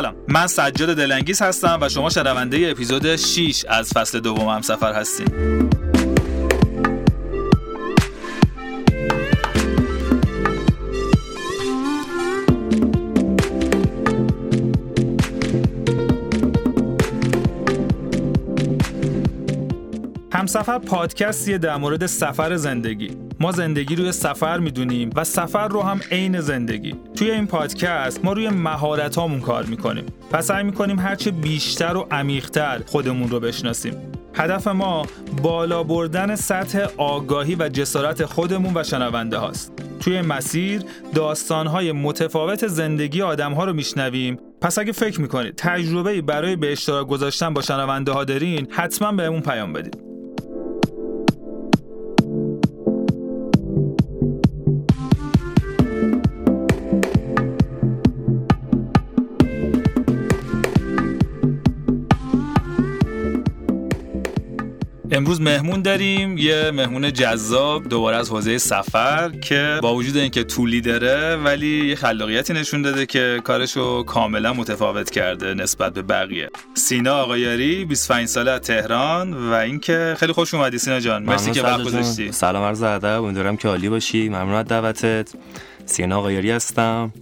سلام. من سجاد دلنگیز هستم و شما شنونده اپیزود 6 از فصل دوم هم سفر همسفر پادکستیه در مورد سفر زندگی. ما زندگی روی سفر می‌دونیم و سفر رو هم عین زندگی. توی این پادکست ما روی مهارت هامون کار می‌کنیم. و سعی می‌کنیم هرچه بیشتر و عمیقتر خودمون رو بشناسیم. هدف ما بالا بردن سطح آگاهی و جسارت خودمون و شنونده هاست. توی مسیر داستانهای متفاوت زندگی آدم ها رو میشنویم. پس اگه فکر می‌کنید تجربه برای به اشتراک گذاشتن با شنونده ها دارین حتما بهمون پیام بدید. امروز مهمون داریم. یه مهمون جذاب دوباره از حوزه سفر که با وجود اینکه طولی داره ولی یه خلاقیتی نشون داده که کارشو کاملا متفاوت کرده نسبت به بقیه. سینا آقایاری 25 ساله از تهران و اینکه خیلی خوش اومدی سینا جان. مرسی که وقت گذاشتی. سلام عرض ادب. امیدوارم که عالی باشی. ممنون از دعوتت. سینا آقایاری هستم.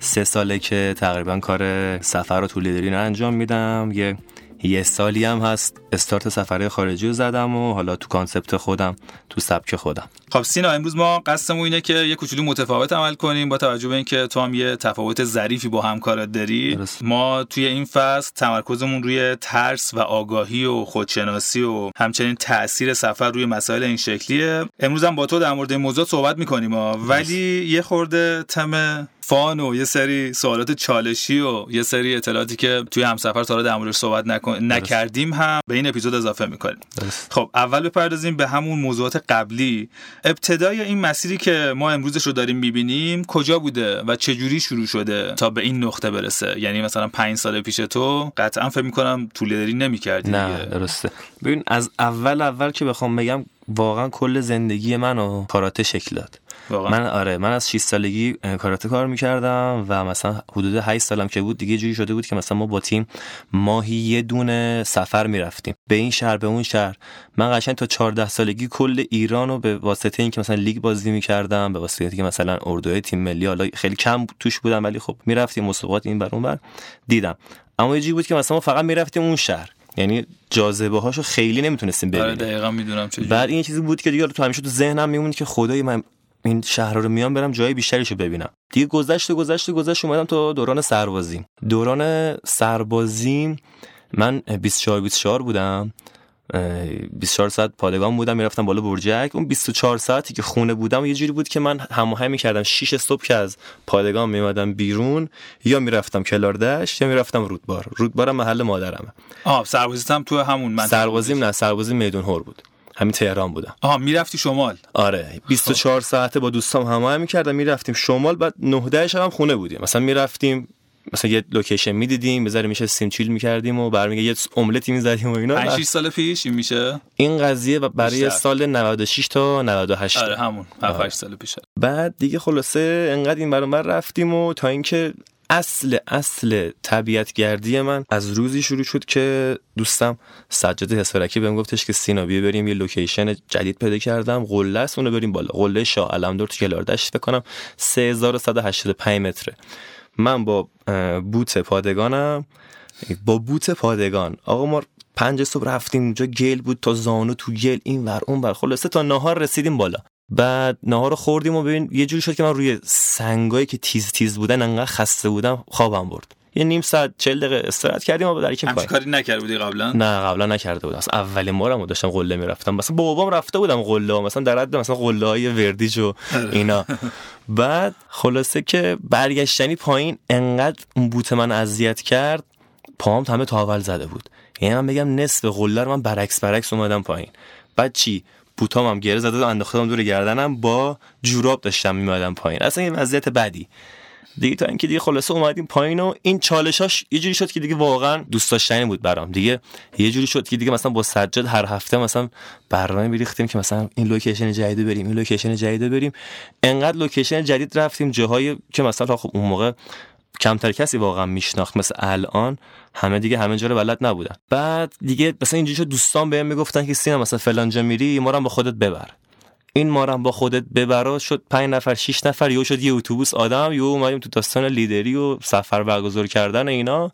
سه ساله که تقریبا کار سفر و طولی داری انجام میدم. یه یه سالی هم هست. استارت سفره خارجی رو زدم و حالا تو concept خودم تو سبک خودم. خب سینا امروز ما قصدمون اینه که یه کوچولو متفاوت عمل کنیم با توجه به اینکه تو هم یه تفاوت ظریفی با همکارات داری. ما توی این فصل تمرکزمون روی ترس و آگاهی و خودشناسی و همچنین تاثیر سفر روی مسائل این شکلیه. امروز هم با تو در مورد این موضوع صحبت می‌کنیم ولی یه خورده تم fun و یه سری سوالات چالشی و یه سری اطلاعاتی که توی همسفر تا در موردش صحبت نکردیم هم به این اپیزود اضافه می‌کنیم. خب اول بپردازیم به همون موضوعات قبلی. ابتدای این مسیری که ما امروزش رو داریم می‌بینیم کجا بوده و چه جوری شروع شده تا به این نقطه برسه؟ یعنی مثلا پنج سال پیش تو قطعا فکر می‌کنم طول داری نمی‌کردی نه درسته. ببین از اول اول که بخوام بگم واقعا کل زندگی منو کاراته شکل داد. من آره من از 6 سالگی کاراته کار می‌کردم و مثلا حدود 8 سالم که بود دیگه جوری شده بود که مثلا ما با تیم ماهی یه دونه سفر می‌رفتیم. به این شهر به اون شهر. من قشنگ تا 14 سالگی کل ایران رو به واسطه اینکه مثلا لیگ بازی می‌کردم به واسطه اینکه مثلا اردوی تیم ملی حالا خیلی کم توش بودم ولی خب می‌رفتیم مسابقات این بر اون بر دیدم. اما یه بود که مثلا ما فقط می‌رفتیم اون شهر. یعنی جاذبه هاشو خیلی نمی‌تونستیم آره، ببینیم. آره دقیقاً می‌دونم چه بعد این چیزی بود که دیگه تو همیشه تو ذهنم میموند که خدای من این شهر رو میام برم جای بیشتریشو ببینم. دیگه گذشته گذشته گذشته اومدم تا دوران سربازی. دوران سربازی من 24 24 بودم. 24 ساعت پادگان بودم می‌رفتم بالا برجک. اون 24 ساعتی که خونه بودم یه جوری بود که من هماهنگ می‌کردم. 6 صبح که از پادگان میمدم بیرون یا می‌رفتم کلاردش یا می‌رفتم رودبار. رودبارم محل مادرمه. آه سربازیت هم تو همون من سربازیم نه سربازی میدون هور بود. همین تهران بودم. آها می‌رفتی شمال. آره 24 ساعته با دوستام هماهنگ می‌کردم می‌رفتیم شمال بعد 9 شب هم خونه بودیم. مثلا می‌رفتیم مثلا یه لوکیشن می‌دیدیم بذاری میشه سیم چیل می‌کردیم و برمیگه یه املتی می‌زدیم و اینا. 5 سال پیش این میشه؟ این قضیه برای بیشتر. سال 96 تا 98 آره همون. 7 سال پیش. بعد دیگه خلاصه انقدر این برون بر رفتیم و تا اینکه اصل اصل طبیعت گردی من از روزی شروع شد که دوستم سجاده حسارکی بهم گفتش که سینا بیا بریم یه لوکیشن جدید پیدا کردم. قله است اونو بریم بالا. قله شاه علمدار تو کلاردشت بکنم 3185 متره. من با بوت پادگانم. با بوت پادگان. آقا ما پنج صبح رفتیم اونجا گل بود تا زانو تو گل این ور اون ور خلاصه تا نهار رسیدیم بالا. بعد نهار خوردیم و ببین یه جوری شد که من روی سنگایی که تیز تیز بودن انقدر خسته بودم خوابم برد. یه نیم ساعت 40 دقیقه استراحت کردیم و در کار کاری نکرده بودی قبلا؟ نه قبلا نکرده بودم. اصلا اولین بارم داشتم قله می‌رفتم. مثلا با بابام رفته بودم قله مثلا در حد مثلا قله های وردیج و آره. اینا. بعد خلاصه که برگشتنی پایین انقدر اون بوت من اذیت کرد پام همه تا اول زده بود. یعنی من بگم نصف قله رو من برعکس برعکس اومدم پایین. بعد چی؟ بوتام هم گره زده و انداختم دور گردنم با جوراب داشتم میمدم پایین. اصلا این وضعیت بدی. دیگه تا اینکه دیگه خلاصه اومدیم پایین و این چالشاش یه جوری شد که دیگه واقعا دوست داشتنی بود برام. دیگه یه جوری شد که دیگه مثلا با سجاد هر هفته مثلا برنامه میریختیم که مثلا این location جدید بریم این location جدید بریم. انقدر location جدید رفتیم جاهایی که مثلا خب اون موقع کمتر کسی واقعا میشناخت مثل الان. همه دیگه همه جا رو بلد نبودن. بعد دیگه مثلا اینجوری شد دوستان بهم می‌گفتن که سینا مثلا فلان جا میری ما با خودت ببر. این ما با خودت ببر شد 5 نفر 6 نفر یهو شد یه اتوبوس آدم یهو اومدیم تو داستان لیدری و سفر برگزار کردن اینا.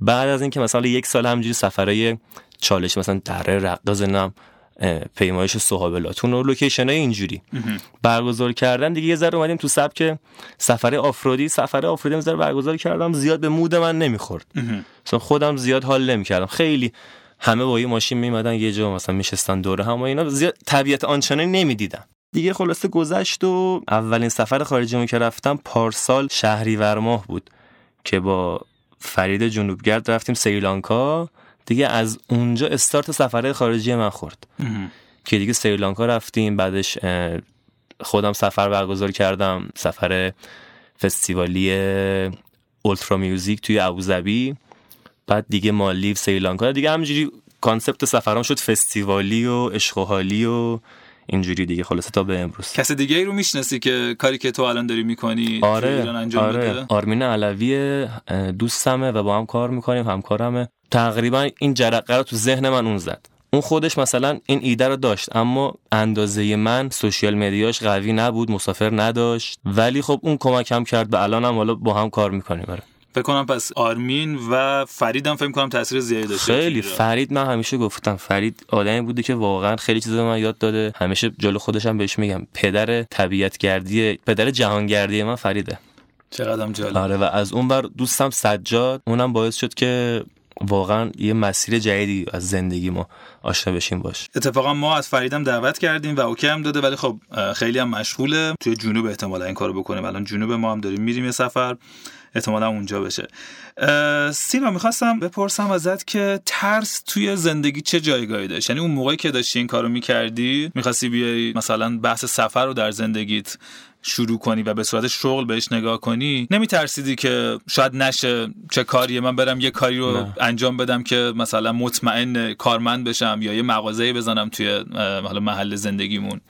بعد از اینکه مثلا یک سال همینجوری سفرهای چالش مثلا دره رقاز نم پیمایش صحابلاتون و لوکیشن های اینجوری. برگزار کردن دیگه یه ذره اومدیم تو سبک سفر آفرودی. سفر آفرودی یه ذره برگزار کردم زیاد به مود من نمی‌خورد. مثلا خودم زیاد حال نمی‌کردم. خیلی همه با یه ماشین میمدن یه جا مثلا میشستن دوره هم و اینا. زیاد طبیعت آنچنانی نمی‌دیدم. دیگه خلاصه گذشت و اولین سفر خارجی که رفتم پارسال شهریور ماه بود که با فرید جنوبگرد رفتیم سریلانکا. دیگه از اونجا استارت سفره خارجی من خورد. که دیگه سریلانکا رفتیم بعدش خودم سفر برگزار کردم سفر فستیوالی Ultra Music توی ابوظبی بعد دیگه مالدیو سریلانکا. دیگه همینجوری concept سفرام شد فستیوالی و عشق و اینجوری دیگه. خلاصه تا به امروز. کسی دیگه ای رو می‌شناسی که کاری که تو الان داری می‌کنی آره ایران انجام آره. بده؟ آرمین علوی دوستمه و با هم کار می‌کنیم همکارمه. تقریبا این جرقه رو تو ذهن من اون زد. اون خودش مثلا این ایده رو داشت اما اندازه من سوشیال مدیاش قوی نبود مسافر نداشت. ولی خب اون کمکم کرد به الانم حالا با هم کار می‌کنیم. آره. فکر کنم پس آرمین و فرید هم فکر کنم تاثیر زیادی داشته خیلی. فرید من همیشه گفتم فرید آدمی بوده که واقعا خیلی چیزا من یاد داده. همیشه جلو خودشم بهش میگم پدر طبیعت گردی پدر جهانگردی من فریده. چقدرم جالب. آره و از اون بر دوستم سجاد اونم باعث شد که واقعا یه مسیر جدیدی از زندگی ما آشنا بشیم باش. اتفاقا ما از فریدم دعوت کردیم و اوکی هم داده ولی خب خیلی هم مشغوله. توی جنوب احتمالا این کارو بکنیم. الان جنوب ما هم داریم میریم یه سفر. احتمالا اونجا بشه. سینا می‌خواستم بپرسم ازت که ترس توی زندگی چه جایگاهی داشت؟ یعنی اون موقعی که داشتی این کارو می‌کردی می‌خواستی بیای مثلا بحث سفر رو در زندگیت شروع کنی و به صورت شغل بهش نگاه کنی نمیترسیدی که شاید نشه چه کاریه من برم یه کاری رو انجام بدم که مثلا مطمئن کارمند بشم یا یه مغازه بزنم توی حالا محل زندگیمون.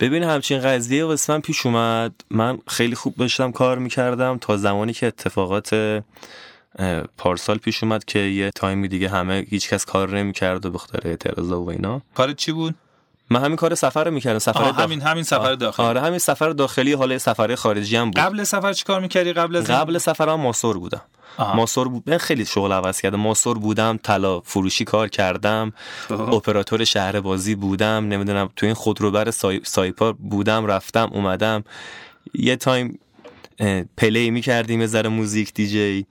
ببین همچین قضیه قسمت پیش اومد. من خیلی خوب داشتم کار می‌کردم تا زمانی که اتفاقات پارسال پیش اومد که یه تایمی دیگه همه هیچکس کار نمی‌کرد و بخاطر اعتراضا و اینا. کار چی بود؟ من همین کار سفر رو می‌کردم سفر همین همین سفر داخلی. آره همین سفر داخلی حالا سفر خارجی هم بود. قبل سفر چیکار می‌کردی؟ قبل از قبل سفر هم ماسور بودم. ماسور بود من خیلی شغل عوض کردم. ماسور بودم طلا فروشی کار کردم اپراتور شهر بازی بودم نمی‌دونم تو این خودروبر سای... سایپا بودم رفتم اومدم. یه time play می‌کردیم یه ذره موزیک دیجی.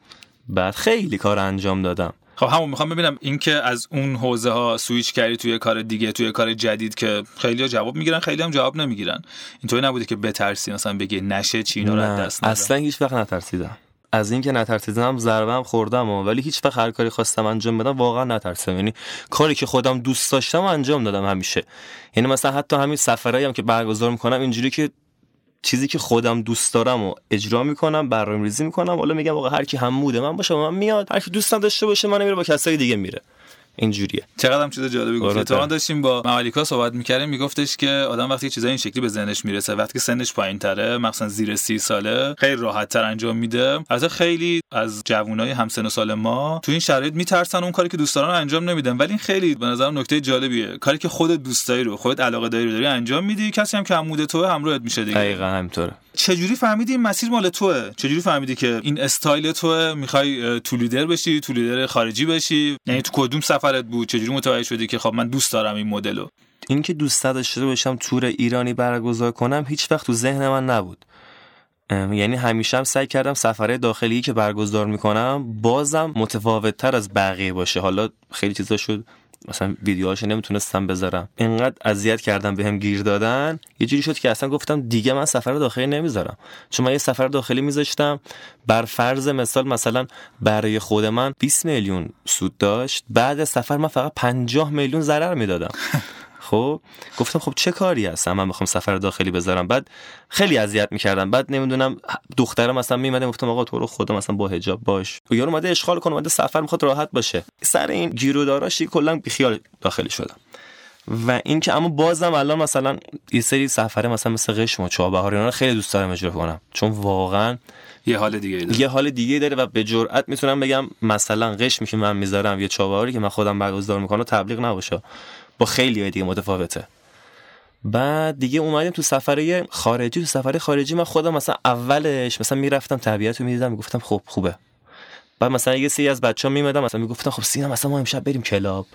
بعد خیلی کار انجام دادم. خب همون می‌خوام ببینم اینکه از اون حوزه ها سویچ کردی توی کار دیگه توی کار جدید که خیلی ها جواب می‌گیرن خیلی هم جواب نمی‌گیرن. اینطوری نبوده که بترسی مثلا بگی نشه چی رو دست اصلا هیچ وقت نترسیدم. از اینکه نترسیدم ضربه هم خوردم ولی هیچ وقت هر کاری خواستم انجام بدم واقعا نترسیدم. یعنی کاری که خودم دوست داشتم انجام دادم همیشه. یعنی مثلا حتی همین سفرایی هم که برگزار می‌کنم اینجوری که چیزی که خودم دوست دارم و اجرا می‌کنم برنامه ریزی می‌کنم حالا میگم واقعا هر کی هم موده من باشه من میاد. هر کی دوستم داشته باشه من میره با کسای دیگه میره. اینجوریه. چقدر هم چیز جالبی گفت تو داشتیم با ممالیکا صحبت می‌کردیم میگفتش که آدم وقتی چیزای این شکلی به ذهنش می‌رسه وقتی که سنش پایین تره مثلا زیر سی ساله خیلی راحت تر انجام میده. از خیلی از جوانای همسن و سال ما تو این شرایط میترسن اون کاری که دوست دارن انجام نمیدن. ولی این خیلی به نظرم نکته جالبیه. کاری که خودت دوست داری رو خودت علاقه داری رو داری انجام میدی کسی هم که عمود تو همراهت میشه دیگه. دقیقاً همینطوره. چجوری فهمیدی این مسیر مال توه؟ چجوری فهمیدی که این استایل توه؟ می‌خوای تو لیدر بشی تو لیدر خارجی بشی؟ یعنی تو کدوم سفرت بود؟ چجوری متوجه شدی که خب من دوست دارم این مدلو؟ اینکه دوست داشته باشم تور ایرانی برگزار کنم هیچ وقت تو ذهن من نبود. یعنی همیشه هم سعی کردم سفره داخلی که برگزار می‌کنم بازم متفاوت تر از بقیه باشه. حالا خیلی چیزا شد مثلا ویدیوهاشو نمی‌تونستم بذارم. اینقدر اذیت کردم بهم به گیر دادن. یه جوری شد که اصلا گفتم دیگه من سفر داخلی نمی‌ذارم. چون من یه سفر داخلی میذاشتم. بر فرض مثال مثلا برای خود من 20 میلیون سود داشت. بعد سفر من فقط 50 میلیون ضرر می‌دادم. خب گفتم خب چه کاری هست من می‌خوام سفر داخلی بذارم. بعد خیلی اذیت می‌کردم. بعد نمی‌دونم دخترم مثلا میمدم گفتم آقا تو رو خدا مثلا با حجاب باش. و یارو اومده اشغال کنه اومده سفر می‌خواد راحت باشه. سر این گیروداراشی کلا بیخیال داخلی شدم. و اینکه اما بازم الان مثلا یه سری سفره مثلا مثل قشم و چابهار اینا خیلی دوست دارم اجرا کنم. چون واقعا یه حال دیگه داره. یه حال دیگه داره و به جرئت می‌تونم بگم مثلا قشمی که من می‌ذارم یه چابهاری که من خودم برگزار می‌کنم تبلیغ نباشه. با خیلی دیگه متفاوته. بعد دیگه اومدیم تو سفرهای خارجی. تو سفرهای خارجی من خودم مثلا اولش مثلا می‌رفتم طبیعت رو می‌دیدم می‌گفتم خب خوبه. بعد مثلا یه سری از بچه ها میومدن مثلا می‌گفتم خب سینا مثلا ما امشب بریم club.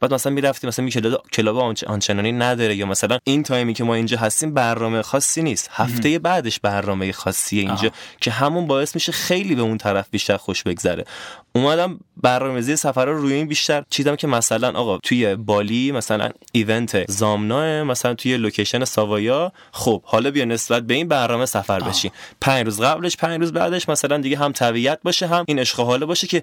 بعد مثلا می‌رفتیم مثلا می club آنچنانی نداره یا مثلا این time ی که ما اینجا هستیم برنامه خاصی نیست. هفته بعدش برنامه خاصی اینجا که همون باعث میشه خیلی به اون طرف بیشتر خوش بگذره. اومدم برنامه‌ریزی سفر رو روی این بیشتر چیدم که مثلا آقا توی بالی مثلا ایونت زامنا مثلا توی لوکیشن ساوایا خب حالا بیا نسبت به این برنامه سفر بشین پنج روز قبلش پنج روز بعدش مثلا دیگه هم طبیعت باشه هم این عشق حاله باشه که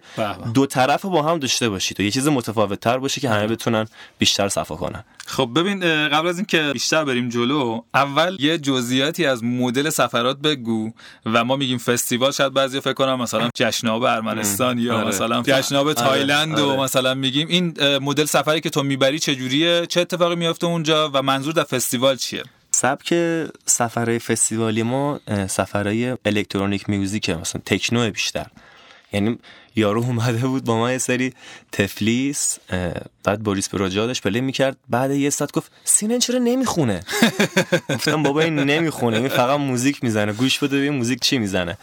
دو طرف با هم داشته باشید و یه چیز متفاوت تر باشه که همه بتونن بیشتر صفا کنن خب ببین قبل از اینکه بیشتر بریم جلو اول یه جزئیاتی از مدل سفرات بگو و ما میگیم فستیوال شاید بعضی فکر کنم مثلا جشنواره ارمنستان یا آره. مثلا جشنواره آره. تایلند و آره. مثلا میگیم این مدل سفری که تو می‌بری چه جوریه چه اتفاقی میافته اونجا و منظور در فستیوال چیه سبک سفرهای فستیوالی ما سفرهای electronic music مثلا تکنو بیشتر یعنی یارو اومده بود با ما یه سری تفلیس بعد بوریس براجا داشت play می‌کرد بعد یه ساعت گفت سینا چرا نمی‌خونه؟ گفتم بابا این نمی‌خونه این فقط موزیک می‌زنه گوش بده ببین موزیک چی می‌زنه.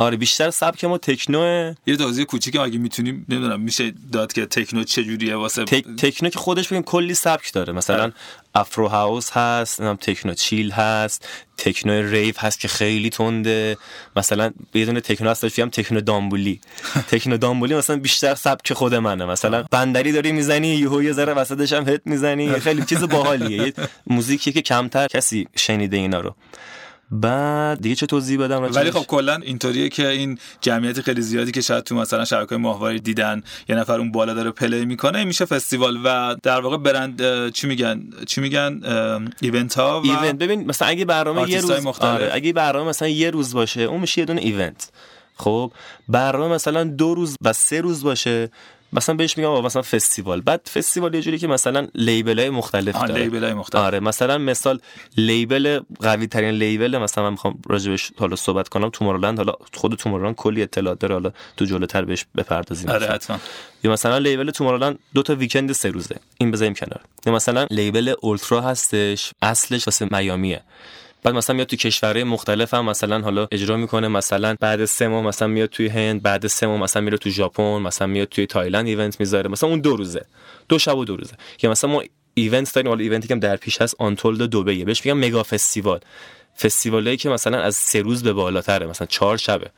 آره بیشتر سبک ما تکنو. یه توضیح کوچیک اگه می‌تونیم نمی‌دونم میشه داد که تکنو چه جوریه واسه تک... تکنو که خودش بگیم کلی سبک داره. مثلا آره. افرو هاوس هست نمی‌دونم تکنو چیل هست تکنو ریف هست که خیلی تنده. مثلا یه دونه تکنو هست هم تکنو دامبولی. تکنو دامبولی مثلا بیشتر سبک خود منه. مثلا بندری داری می‌زنی یهو یه ذره وسطش هم هت می‌زنی. خیلی چیز باحالیه. موزیکی که کمتر کسی شنیده اینا رو. بعد دیگه چه توضیح بدم؟ ولی خب کلا اینطوریه که این جمعیت خیلی زیادی که شاید تو مثلا شبکه ماهواره دیدن یه نفر اون بالا داره play می‌کنه میشه فستیوال و در واقع برند چی میگن؟ چی میگن؟ event ها و event ببین مثلا اگه برنامه یه روز آره اگه برنامه مثلا یه روز باشه اون میشه یه دونه event. خب برنامه مثلا دو روز و سه روز باشه. مثلا بهش میگم مثلا فستیوال. بعد فستیوال یه جوری که مثلا label های مختلف داره. label های مختلف. آره مثلا مثال label قوی ترین label مثلا من می‌خوام راجبش حالا صحبت کنم تومارولند. حالا خود تومارولند کلی اطلاعات داره. حالا تو جلوتر بهش بپردازیم آره حتما. یا مثلا label تومارولند دو تا weekend سه روزه. این بذاریم کنار. یا مثلا label اولترا هستش. اصلش واسه میامیه. بعد مثلا میاد تو کشورهای مختلف هم مثلا حالا اجرا می‌کنه مثلا بعد سه ماه مثلا میاد توی هند بعد سه ماه مثلا میره تو ژاپن مثلا میاد توی تایلند event می‌ذاره مثلا اون دو روزه دو شب و دو روزه. که مثلا ما event داریم حالا event ی که در پیش هست آنتولد دبی بهش میگم mega festival فستیوالی که مثلا از سه روز به بالاتره مثلا چهار شبه.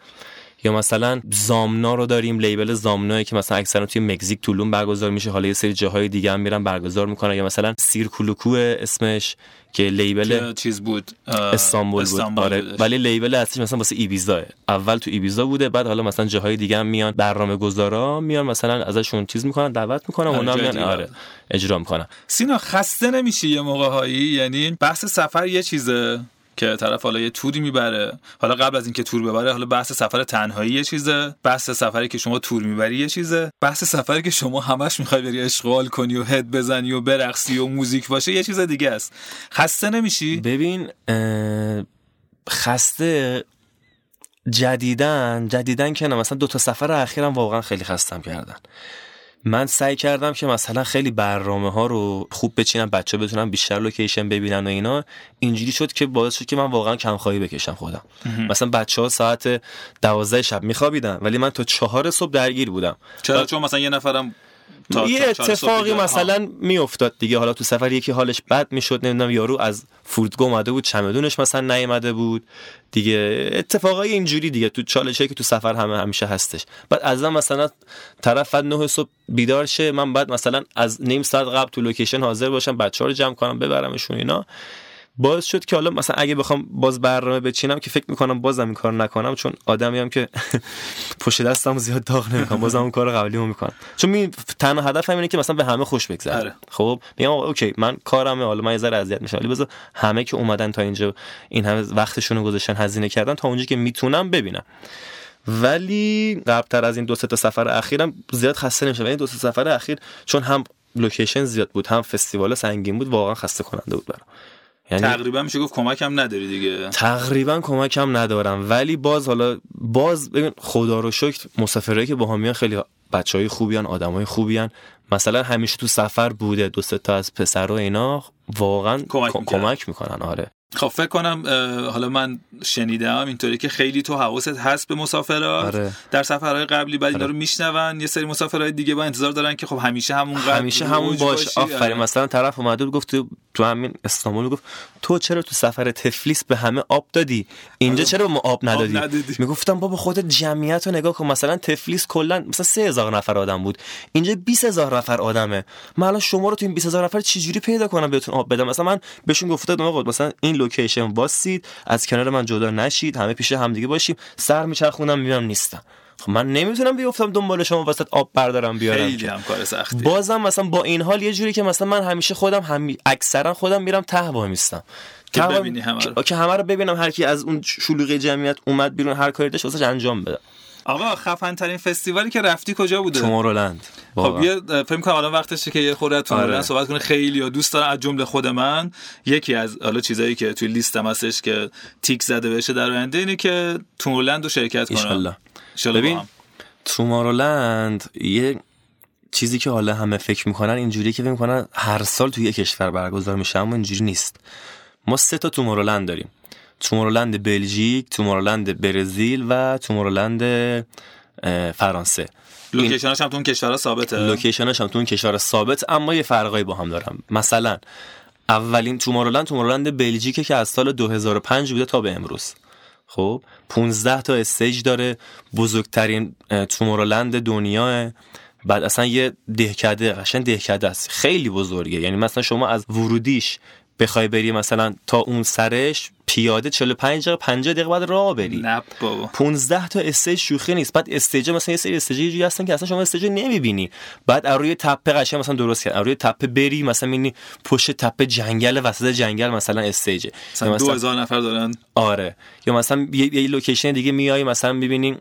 یا مثلا زامنا رو داریم label زامنایی که مثلا اکثرا توی مکزیک تولوم برگزار میشه. حالا یه سری جاهای دیگه هم میرن برگزار می‌کنن. یا مثلا سیرکولوکو اسمش که label چیز بود استانبول, بود. آره. ولی label اصلیش مثلا واسه ایبیزا. اول تو ایبیزا بوده بعد حالا مثلا جاهای دیگه هم میان. برنامه گذارا میان مثلا ازشون چیز می‌کنن دعوت می‌کنن اونا میان. آره. اجرا می‌کنن. سینا خسته نمیشه یه موقع هایی یعنی بحث سفر یه چیزه. که طرف حالا یه توری می‌بره. حالا قبل از اینکه تور ببره حالا بحث سفر تنهایی یه چیزه. بحث سفری که شما تور می‌بری یه چیزه. بحث سفری که شما همش می‌خوای بری اشغال کنی و هد بزنی و برقصی و موزیک باشه یه چیز دیگه است. خسته نمیشی؟ ببین خسته جدیدن جدیدن که نه. مثلا دو تا سفر اخیرم واقعا خیلی خستم کردن. من سعی کردم که مثلا خیلی برنامه ها رو خوب بچینم بچه بتونم بیشتر لوکیشن ببینن و اینا. اینجوری شد که باعث شد که من واقعا کم خواهی بکشم خودم. مثلا بچه ها ساعت دوازده شب میخوابیدن ولی من تا چهار صبح درگیر بودم. چرا؟ چون مثلا یه نفرم یه اتفاقی مثلا میافتاد دیگه. حالا تو سفر یکی حالش بد می‌شد نمی‌دونم یارو از فرودگاه اومده بود چمدونش مثلا نیومده بود. دیگه اتفاقای اینجوری دیگه. تو چالشایی که تو سفر همه همیشه هستش. بعد از مثلا طرف بعد نه صبح بیدار شه من بعد مثلا از نیم ساعت قبل تو location حاضر باشم بچه‌ها رو جمع کنم ببرمشون اینا. باعث شد که حالا مثلا اگه بخوام باز برنامه بچینم که فکر می‌کنم بازم این کار نکنم چون آدمی هم که پشت دستم زیاد داغ نمی‌کنم بازم اون کار قبلی رو می‌کنم. چون می تنها هدفم اینه که مثلا به همه خوش بگذره. آره. خب؟ میگم okay من کارمه حالا من یه ذره اذیت میشم. ولی بذار همه که اومدن تا اینجا این همه وقتشون رو گذاشتن هزینه کردن تا اونجا که می‌تونم ببینم. ولی قبلتر از این دو تا سفر اخیرم زیاد خسته نمیشم. ولی دو سه سفر اخیر چون هم لوکیشن زیاد بود هم فستیوال سنگین بود واقعا خسته کننده بود برام. یعنی تقریبا میشه گفت کمکم نداری دیگه. تقریبا کمکم ندارم. ولی باز حالا باز ببین خدا رو شکر مسافرایی که با هم میان خیلی بچه های خوبیان آدم های خوبیان مثلا همیشه تو سفر بوده دو تا از پسر و اینا واقعا کمک, کمک می‌کنن آره. خب فکر کنم حالا من شنیدم اینطوری که خیلی تو حواست هست به مسافرات آره. در سفرهای قبلی بعد اینا رو آره. میشنون یه سری مسافرهای دیگه با انتظار دارن که خب همیشه همون همیشه همون باش آفرین. آره. مثلا طرف اومده گفت تو تو همین استانبول گفت تو چرا تو سفر تفلیس به همه آب دادی؟ اینجا چرا ما آب ندادی؟ آب می‌گفتم بابا خودت جمعیت رو نگاه کن. مثلا تفلیس کلا مثلا 3000 نفر آدم بود. اینجا 20000 نفر آدمه. من الان شما رو تو این 20000 نفر چجوری پیدا کنم بهتون آب بدم؟ مثلا من بهشون گفتم آقا مثلا این لوکیشن واسید از کنار من جدا نشید همه پیش همدیگه باشیم. سر میچرخونم می‌بینم نیستم خب من نمی‌تونم بیفتم دنبال شما واسط آب بردارم بیارم خیلی هم کار سختی. بازم مثلا با این حال یه جوری که مثلا من همیشه خودم هم اکثرا خودم میرم ته وای میستم. که ببینی همه رو. که همه رو ببینم هر کی از اون شلوغی جمعیت اومد بیرون هر کاری داشت واسه انجام بده آقا خفن ترین فستیوالی که رفتی کجا بوده؟ تومورلند. خب یه فکر کنم الان وقتشه که یه خورده تومورلند آره. صحبت کنه خیلی یا دوست دارم از جمله خود من. یکی از حالا چیزایی که توی لیستم هستش که تیک زده بشه در آینده اینه که تومورلند رو شرکت کنم. ببین تومورلند یه چیزی که حالا همه فکر می‌کنن اینجوری که فکر می‌کنن هر سال توی یه کشور برگزار میشه اما اینجوری نیست. ما سه تا تومورلند داریم. تومورلند بلژیک تومورلند برزیل و تومورلند فرانسه. location ش هم تو اون کشورها ثابته. location ش هم تو اون کشور ثابت اما یه فرقایی با هم دارم. مثلا اولین تومارولند تومارولند بلژیکه که از سال 2005 بوده تا به امروز. خب 15 تا stage داره بزرگترین تومارولند دنیا بعد اصلا یه دهکده قشنگ دهکده است. خیلی بزرگه. یعنی مثلا شما از ورودیش بخوای بری مثلا تا اون سرش پیاده 45 دقیقه 50 دقیقه بعد راه بری. نه بابا. 15 تا stage شوخی نیست. بعد stage مثلا یه سری stage هستن که اصلا شما stage نمی‌بینی. بعد از روی تپه قشنگ مثلا درست کرد روی تپه بری مثلا می‌بینی پشت تپه جنگل وسط جنگل مثلا stage. مثلا 2000 نفر دارن. آره. یا مثلا یه, یه location دیگه میای مثلا می‌بینی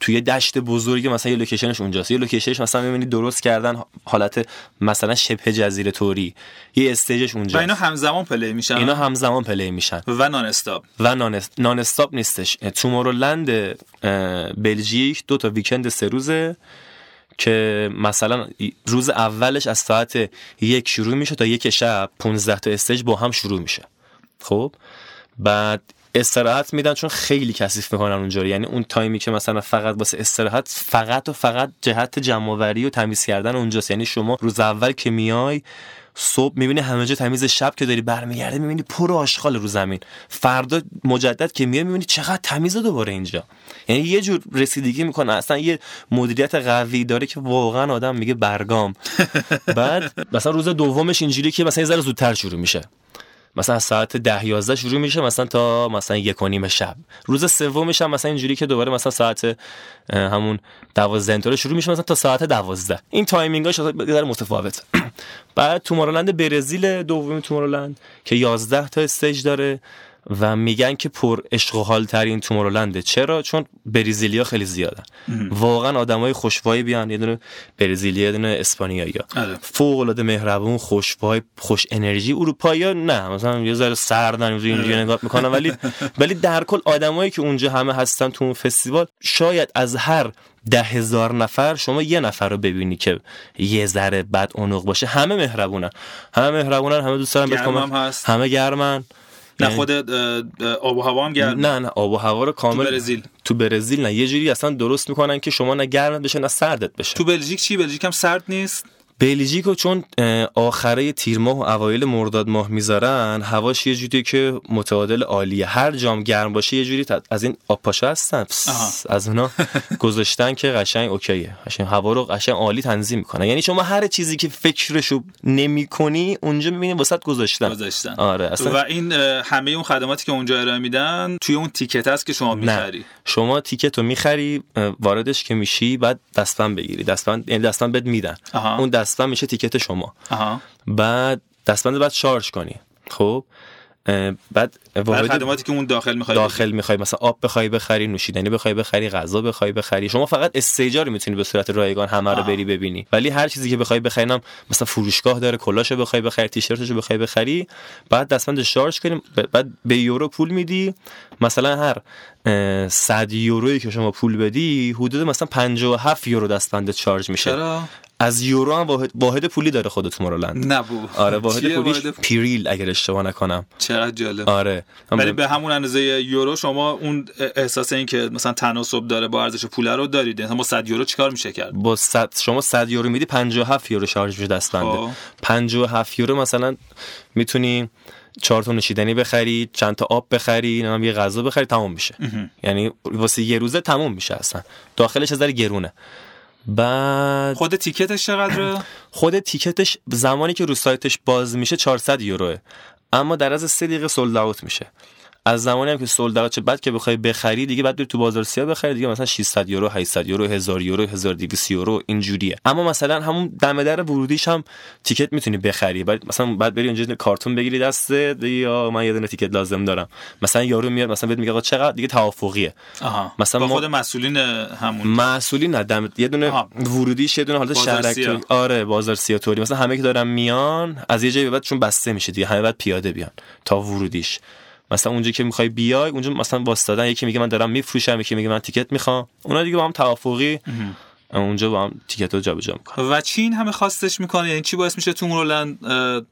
توی دشت بزرگی مثلا یه location ش اونجاست. یه location ش مثلا می‌بینی درست کردن حالت مثلا شبه جزیره توری. یه stage ش اونجاست. و اینا همزمان play میشن. اینا همزمان play میشن. و non-stop و non-stop نیستش. تومارولند بلژیک دو تا ویکند سه روزه که مثلا روز اولش از ساعت یک شروع میشه تا یک شب. 15 تا استیج با هم شروع میشه. خب؟ بعد استراحت میدن چون خیلی کثیف می‌کنن اونجا یعنی اون تایمی که مثلا فقط واسه استراحت فقط و فقط جهت جمعآوری و تمیز کردن اونجاست. یعنی شما روز اول که میای صبح می‌بینی همه جا تمیز شب که داری برمیگرده می‌بینی پر آشغال رو زمین. فردا مجدد که میای می‌بینی چقدر تمیزه دوباره اینجا. یعنی یه جور رسیدگی می‌کنه. اصلا یه مدیریت قوی داره که واقعا آدم میگه برگام. بعد مثلا روز دومش اینجوری که مثلا یه ذره زودتر شروع میشه. مثلا ساعت ده یازده شروع میشه مثلا تا مثلا یک و نیم شب. روز سومش هم مثلا اینجوری که دوباره مثلا ساعت همون دوازده اینطوره شروع میشه مثلا تا ساعت دوازده. این timing اش در متفاوت بعد تومارولند برزیل دومی تومارولند که یازده تا stage داره. و میگن که پر عشق و حال ترین تومورلنده. چرا؟ چون بریزیلیا خیلی زیادن. واقعا آدمای خوشوایی بیان. یه دونه بریزیلیا یه دونه اسپانیایی آره. فوق العاده مهربون خوشوای خوش انرژی. اروپایی نه مثلا یه ذره سردن اینجوری نگاه می‌کنن. ولی ولی در کل آدمایی که اونجا همه هستن تو اون فستیوال شاید از هر ده هزار نفر شما یه نفر رو ببینی که یه ذره بد اونق باشه. همه مهربونن. همه مهربونن همه دوست دارن همه گرمن. نه خود آب و هوا هم گرم. نه نه آب و هوا رو کامل تو برزیل. تو برزیل نه. یه جوری اصلا درست می‌کنن که شما نه گرمت بشه نه سردت بشه. تو بلژیک چی؟ بلژیک هم سرد نیست؟ بلژیکو چون آخره تیر ماه و اوایل مرداد ماه می‌ذارن هواش یه جوری که متعادل عالیه. هر جام گرم باشه یه جوری از این آب پاشا هستن از اونا گذاشتن که قشنگ اوکیه. قشنگ هوا رو قشنگ عالی تنظیم می‌کنن. یعنی شما هر چیزی که فکرشو نمی‌کنی اونجا می‌بینی واسط گذاشتن. گذاشتن. آره اصلا و این همه اون خدماتی که اونجا ارائه میدن توی اون تیکت هست که شما می‌خری. شما تیکت رو می‌خری واردش که میشی بعد دستبند بگیری. دستبند یعنی دستبند بد میدن. اون دستبند میشه تیکت شما. آها. بعد دستبند بعد شارژ کنی. خب؟ بعد واحد خدماتی که اون داخل می‌خوای داخل می‌خوای مثلا آب بخوای بخری نوشیدنی بخوای بخری غذا بخوای بخری. شما فقط استیجا رو می‌تونی به صورت رایگان همه رو بری ببینی. ولی هر چیزی که بخوای بخرینم مثلا فروشگاه داره کلاشو بخوای بخری تیشرتشو بخوای بخری بعد دستمند شارژ کنیم بعد به یورو پول میدی. مثلا هر 100 یورویی که شما پول بدی حدود مثلا 57 یورو دستمند چارج میشه. چرا؟ از یورو هم واحد, واحد پولی داره خود تومورلند نبو آره واحد پولیش پیریل اگر اشتباه نکنم. چقدر جالب. آره. ولی به همون اندازه یورو شما اون احساس این که مثلا تناسب داره با ارزش پول رو دارید. مثلا با 100 یورو چیکار میشه کرد؟ با 100 شما 100 یورو میدی 57 یورو شارژ میشه دستبنده. 57 یورو مثلا می‌تونی چهار تا نوشیدنی بخری چند تا آب بخری نمی‌دونم یه غذا بخری تموم میشه. یعنی واسه یه روزه تموم میشه اصلا. داخلش از گرونه. بعد خود تیکتش چقدره؟ خود تیکتش زمانی که رو سایتش باز میشه 400 یوروه. اما در از 3 دقیقه سولد میشه. از زمانی هم که سولد چه بعد که بخوای بخری دیگه بعد بری تو بازار سیاه بخری دیگه مثلا 600 یورو 800 یورو 1000 یورو 1200 یورو اینجوریه. اما مثلا همون دم در ورودیش هم تیکت می‌تونی بخری. بعد مثلا بعد بری اونجا کارتون بگیری دست یا من یه دونه تیکت لازم دارم. مثلا یارو میاد مثلا بهت میگه آقا چقدر؟ دیگه توافقیه. آها. مثلا با خود مسئولین همون. مسئولین نه دم یه دونه آها. ورودیش یه دونه حالت شهرک آره بازار سیاتوری مثلا همه که دارن میان از یه جایی بعد چون بسته میشه دیگه همه بعد پیاده بیان تا ورودیش. مثلا اونجا که می‌خوای بیای اونجا مثلا واسطادن یکی میگه من دارم میفروشم یکی میگه من تیکت می‌خوام. اونا دیگه با هم توافقی. اونجا با هم ticket رو جابجا می‌کنن. و چین همه خواستش می‌کنه؟ یعنی چی باعث میشه تومارولند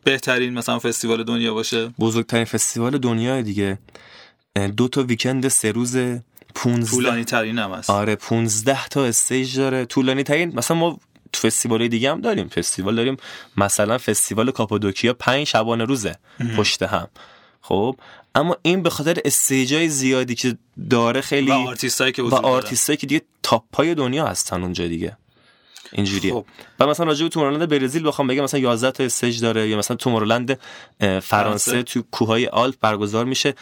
بهترین مثلا فستیوال دنیا باشه؟ بزرگترین فستیوال دنیا دیگه. دو تا weekend سه روز 15 طولانی ترین هم هست. آره 15 تا stage داره. طولانی ترین مثلا ما تو فستیوال دیگه هم داریم. فستیوال داریم مثلا فستیوال کاپادوکیا 5 شبانه روزه پشت هم. خب؟ اما این به خاطر stage ای زیادی که داره خیلی و آرتیستایی که و آرتیستایی که دیگه top های دنیا هستن اونجا دیگه. اینجوریه. خب. و مثلا راجع به تومارولند برزیل بخوام بگم مثلا 11 تا stage داره یا مثلا تومارولند فرانسه تو کوههای آلپ برگزار میشه.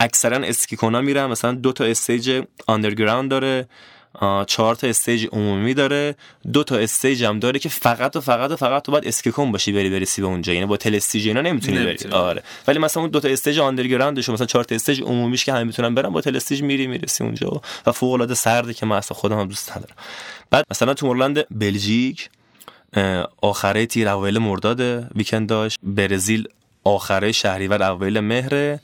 اکثرا اسکی کنا میرن مثلا دو تا stage underground داره. چهار تا stage عمومی داره. دو تا stage هم داره که فقط و فقط و فقط تو باید اسکی کن باشی بری برسی به اونجا. یعنی با تله سیژ اینا نمی‌تونی بری. آره. ولی مثلا اون دو تا stage underground ش مثلا چهار تا stage عمومیش که همه می‌تونن برن با تله سیژ میری می‌رسی اونجا و فوق العاده سرده که من اصلا خودم هم دوست ندارم. بعد مثلا تومارولند بلژیک آخره تیر اوایل مرداد weekend داشت. برزیل آخره شهریور اوایل مهر.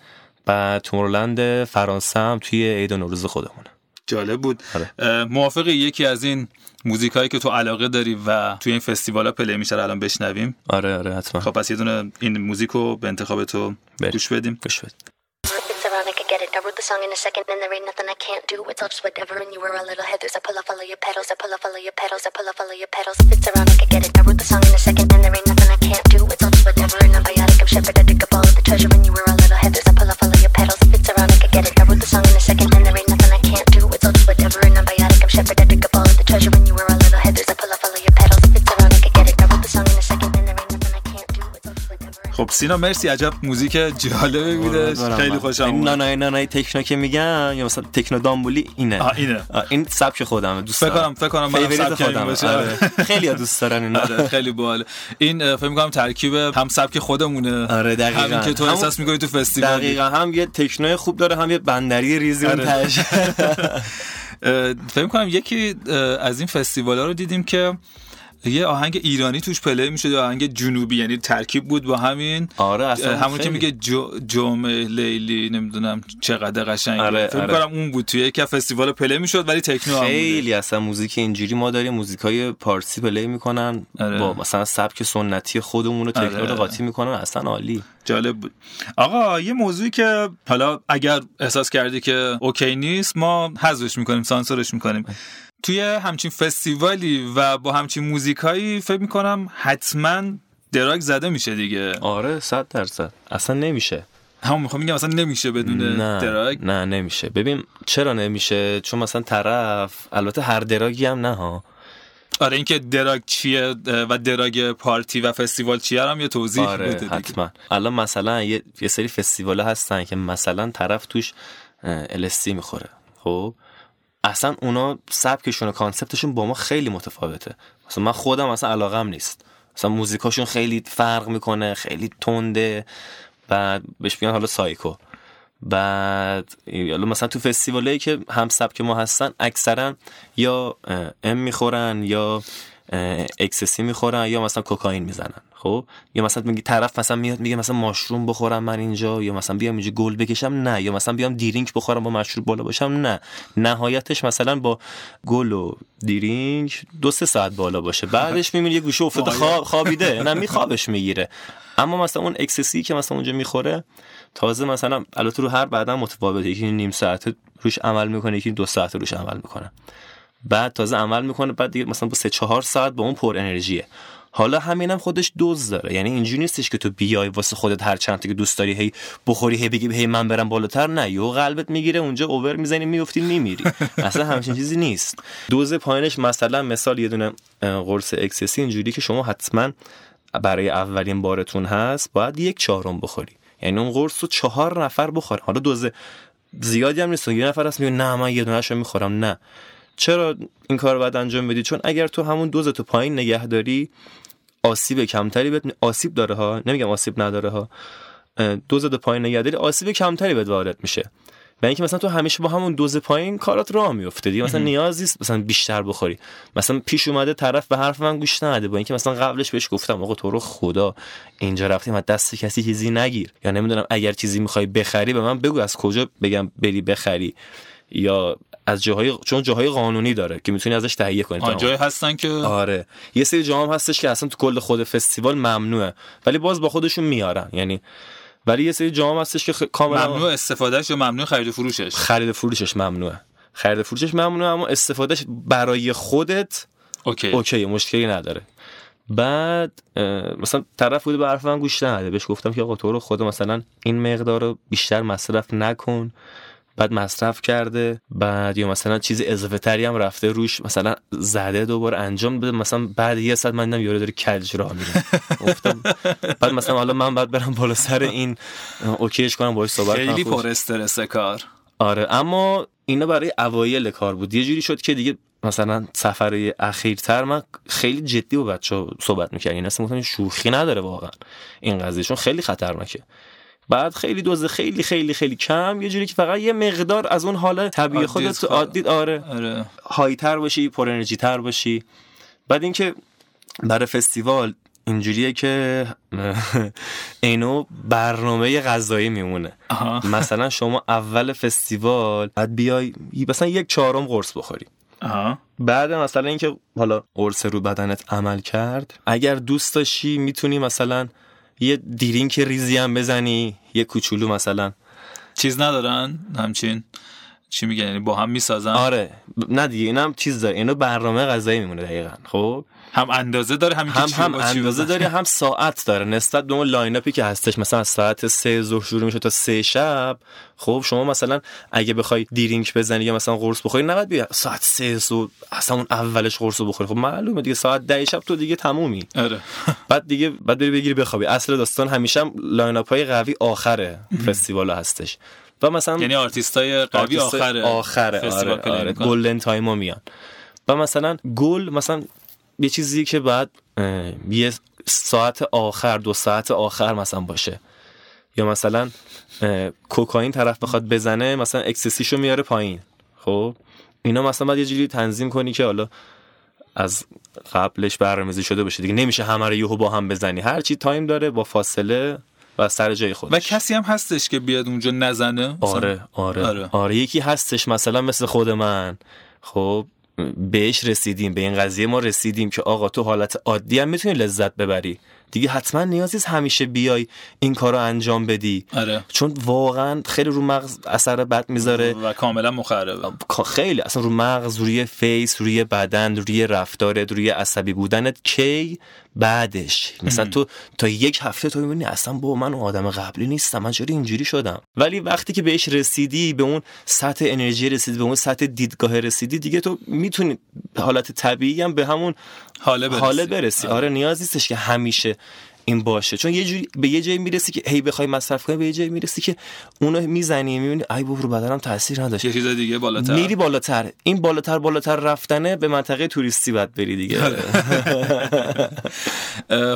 بعد تومارولند فرانسه هم توی عید نوروز خودمونه. جالب بود آره. موافق یکی از این music هایی که تو علاقه داری و توی این فستیوال ها play میشه الان بشنویم آره آره حتما خب پس یه دونه این موزیک رو به انتخاب تو گوش بدیم گوش بدیم get it. I wrote the song in a second, and there ain't nothing I can't do. It's all just whatever, and you were a little head. There's a pull up, follow your pedals, I pull up, follow your pedals, I pull up, follow your pedals. It's around, I can get it. I wrote the song in a second, and there ain't nothing I can't do. It's all just whatever, and I'm biotic, I'm shepherd, I dig up all of the treasure, and you were a خب سینا مرسی عجب موزیک جالبی بودش خیلی خوشم اومد. نه نه تکنو که میگن یا مثلا تکنو دامبولی اینه. آه اینه. این سبک خودمه دوست فکر کنم فکر کنم سبک خودم باشه. آره. خیلی دوست دارن اینا. آره خیلی باحال این فکر می‌کنم ترکیب هم سبک خودمونه. آره دقیقاً. همین که تو احساس می‌کنی تو فستیوال دقیقاً هم یه تکنو خوب داره هم یه بندری ریزی اون آره. تاش فکر کنم یکی از این فستیوال ها رو دیدیم که یه آهنگ ایرانی توش play می‌شد آهنگ جنوبی یعنی ترکیب بود با همین. آره اصلا همون که میگه جمعه لیلی نمی‌دونم چقدر قشنگه آره، فکر آره. کنم اون بود. توی یک فستیوال play می‌شد ولی تکنو هم خیلی اصلا music اینجوری ما داریم music های پارسی play می‌کنن. آره. با مثلا سبک سنتی خودمون رو تکنو رو آره. قاطی می‌کنن اصلا عالی. جالب بود. آقا یه موضوعی که حالا اگر احساس کردی که okay نیست ما حذفش می‌کنیم سانسورش می‌کنیم. توی همچین فستیوالی و با همچین موزیکایی فکر می‌کنم حتما دراگ زده میشه دیگه. آره صد درصد. اصلا نمیشه. همون می‌خوام میگم اصلا نمیشه بدون نه دراگ. نه نمیشه. ببین چرا نمیشه؟ چون مثلا طرف البته هر دراگی هم نه ها. آره اینکه دراگ چیه و دراگ پارتی و فستیوال چیه هم یه توضیح آره بده دیگه. حتما. الان مثلا یه, یه سری فستیوال هستن که مثلا طرف توش LSD می‌خوره. خب؟ اصلا اونا سبکشون و concept شون با ما خیلی متفاوته. مثلا من خودم اصلا علاقم نیست. مثلا موزیکاشون خیلی فرق می‌کنه خیلی تنده بعد بهش میگن حالا سایکو. بعد حالا مثلا تو فستیوالی که هم سبک ما هستن اکثرا یا ام می‌خورن یا ecstasy می‌خورن یا مثلا کوکائین می‌زنن خب؟ یا مثلا میگه طرف مثلا میاد میگه مثلا mushroom بخورم من اینجا یا مثلا بیام اینجا گل بکشم نه. یا مثلا بیام drink بخورم یا مشروب بالا باشم نه. نهایتش مثلا با گل و دیرینک دو سه ساعت بالا باشه. بعدش می‌بینی یه گوشه افتاده خوابیده. نه میخوابش می‌گیره. اما مثلا اون اکسسی که مثلا اونجا می‌خوره تازه مثلا البته رو هر بعدا متفاوته. یکی نیم ساعت روش عمل می‌کنه یکی دو ساعت روش عمل می‌کنه. بعد تازه عمل می‌کنه بعد دیگه مثلا با سه چهار ساعت با اون پر انرژیه. حالا همینم خودش دوز داره. یعنی اینجوری نیستش که تو بیای واسه خودت هر چند تا که دوست داری هی بخوری هی بگی هی من برم بالاتر. نه یو قلبت می‌گیره اونجا اوور می‌زنی میفتی میمیری. اصلا همچین چیزی نیست. دوز پایینش مثلا مثال یه دونه قرص اکسسی اینجوری که شما حتما برای اولین بارتون هست باید یک چهارم بخوری. یعنی اون قرص رو چهار نفر بخورن. حالا دوز زیادی هم نیست. یه نفر هست میگه نه من یه دونه می‌خورم. نه. چرا این کار باید انجام بدی؟ چون اگر تو همون دوز تو پایین نگه داری آسیب کمتری بهت آسیب داره ها. نمیگم آسیب نداره ها. دوز تو پایین نگه داری آسیب کمتری بهت وارد میشه. و اینکه مثلا تو همیشه با همون دوز پایین کارات راه میفته دیگه. مثلا نیاز نیست مثلا بیشتر بخوری. مثلا پیش اومده طرف به حرف من گوش نده. با اینکه مثلا قبلش بهش گفتم آقا تو رو خدا اینجا رفتیم از دست کسی چیزی نگیر. یا نمی‌دونم اگر چیزی می‌خوای بخری به من بگو از کجا بگم بری بخری؟ یا از جاهای چون جاهای قانونی داره که می‌تونی ازش تهیه کنی. جایی هستن که آره. یه سری جاها هم هستش که اصلا تو کل خود فستیوال ممنوعه ولی باز با خودشون میارن. یعنی ولی یه سری جام هستش که کاملا ممنوع استفادهش یا ممنوع خرید و فروشش؟ خرید فروشش ممنوعه. خرید فروشش ممنوعه اما استفادهش برای خودت okay. okay مشکلی نداره. بعد مثلا طرف بوده به حرف من گوش نده بهش گفتم که آقا تو رو خود مثلا این مقدار رو بیشتر مصرف نکن. بعد مصرف کرده بعد یا مثلا چیز اضافه تری هم رفته روش مثلا زده دوباره انجام بده مثلا بعد یه ساعت من دیدم یارو داره کج راه میره. بعد مثلا حالا من بعد برم بالا سر این اوکیش کنم باهاش صحبت کنم. خیلی پر استرس کار. آره اما اینا برای اوایل کار بود. یه جوری شد که دیگه مثلا سفر اخیرتر من خیلی جدی با بچه صحبت می‌کردم. این اصلا شوخی نداره واقعا این قضیه چون خیلی خطرناکه. بعد خیلی دوز خیلی خیلی خیلی کم یه جوری که فقط یه مقدار از اون حال طبیعی خودت عادی آره, آره. هایتر باشی پر انرژی تر باشی. بعد اینکه برای فستیوال اینجوریه که اینو برنامه غذایی میمونه. مثلا شما اول فستیوال بعد بیای مثلا یک چهارم قرص بخوری. بعد مثلا اینکه حالا قرص رو بدنت عمل کرد اگر دوست داشتی می‌تونی مثلا یه دیرینک ریزی هم بزنی یه کوچولو مثلا. چیز ندارن همچین؟ چی میگن؟ یعنی با هم می‌سازن؟ آره. نه دیگه اینم چیز داره. اینو برنامه غذایی میمونه دقیقا خب؟ هم اندازه داره هم هم, هم اندازه داره هم ساعت داره. نسبت به اون line-up ی که هستش مثلا از ساعت سه ظهر شروع میشه تا سه شب خب شما مثلا اگه بخوای drink بزنی یا مثلا قرص بخوری نباید بیا ساعت سه صبح اصلا اون اولش قرص بخوری. خب معلومه دیگه ساعت ده شب تو دیگه تمومی. آره. بعد دیگه بعد بری بگیری بخوابی. اصل داستان همیشه هم line-up های قوی آخره فستیوال هستش. و مثلا یعنی آرتیستای قوی آخره. آخره آره, آره. golden time میان. و مثلا گل مثلا یه چیزی که بعد یه ساعت آخر دو ساعت آخر مثلا باشه. یا مثلا کوکائین طرف بخواد بزنه مثلا ecstasy شو میاره پایین. خب؟ اینا مثلا باید یه جوری تنظیم کنی که حالا از قبلش برنامه‌ریزی شده باشه دیگه. نمیشه همه رو یهو با هم بزنی. هر چی time داره با فاصله و سر جای خودش. و کسی هم هستش که بیاد اونجا نزنه؟ آره آره. آره, آره. یکی هستش مثلا مثل خود من. خب بهش رسیدیم به این قضیه ما رسیدیم که آقا تو حالت عادی هم می‌تونی لذت ببری. دیگه حتما نیازی همیشه بیای این کارو انجام بدی. آره. چون واقعا خیلی رو مغز اثر بد می‌ذاره. و کاملا مخربه. خیلی. اصلا رو مغز روی فیس روی بدن روی رفتارت روی عصبی بودنت کی بعدش. مثلا تو تا یک هفته تو می‌بینی اصلا با من آدم قبلی نیستم. من چرا اینجوری شدم؟ ولی وقتی که بهش رسیدی به اون سطح انرژی رسیدی به اون سطح دیدگاه رسیدی دیگه تو می‌تونی حالت طبیعی هم به همون حاله برسی, حاله برسی. آره. آره نیاز نیستش که همیشه این باشه. چون یه جوری به یه جایی می‌رسی که هی بخوای مصرف کنی به یه جایی می‌رسی که اونو می‌زنی می‌بینی ای بابا رو بدنم تاثیر نداشت. یه چیز دیگه بالاتر. میری بالاتر. این بالاتر بالاتر رفتنه به منطقه توریستی باید بری دیگه.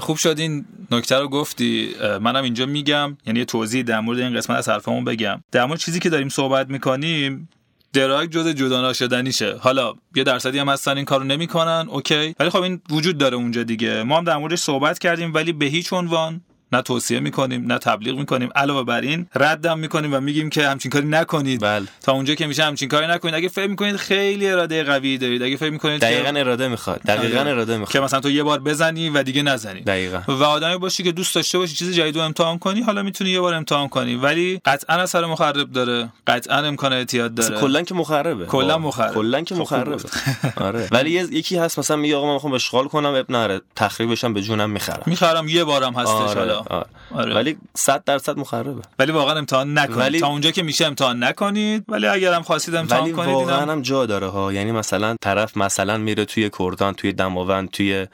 خوب شد این نکته رو گفتی. منم اینجا میگم. یعنی توضیح در مورد این قسمت از حرفمون بگم. در مورد چیزی که داریم صحبت می‌کنیم دراگ جز جدا ناشدنیشه حالا یه درصدی هم هستن این کارو نمی‌کنن اوکی. ولی خب این وجود داره اونجا دیگه. ما هم در موردش صحبت کردیم ولی به هیچ عنوان نه توصیه می‌کنیم نه تبلیغ می‌کنیم. علاوه بر این ردم می‌کنیم و میگیم که همچین کاری نکنید. بل. تا اونجا که میشه همچین کاری نکنید. اگه فکر می‌کنید خیلی اراده قوی دارید اگه فکر می‌کنید دقیقا اراده می‌خواد. دقیقا آره. اراده می‌خواد. که مثلا تو یه بار بزنی و دیگه نزنی. دقیقا. و آدمی باشی که دوست داشته باشی چیز جدید رو امتحان کنی حالا می‌تونی یه بار امتحان کنی. ولی قطعا اثر مخرب داره. قطعا امکان اعتیاد داره. کلا که مخربه. کلا مخرب. کلا که خب، مخربه. آره. ولی یکی هست مثلا میگه آقا من می‌خوام اشغال کنم. اب نره تخریبشم به جونم می‌خرم. می‌خرم یه بارم هستش آره. آره. ولی 100 درصد مخربه. ولی واقعا امتحان نکنید. ولی... تا اونجا که میشه امتحان نکنید. ولی اگر هم خواستید امتحان ولی کنید واقعا هم جا داره ها. یعنی مثلا طرف مثلا میره توی کردان توی دماوند توی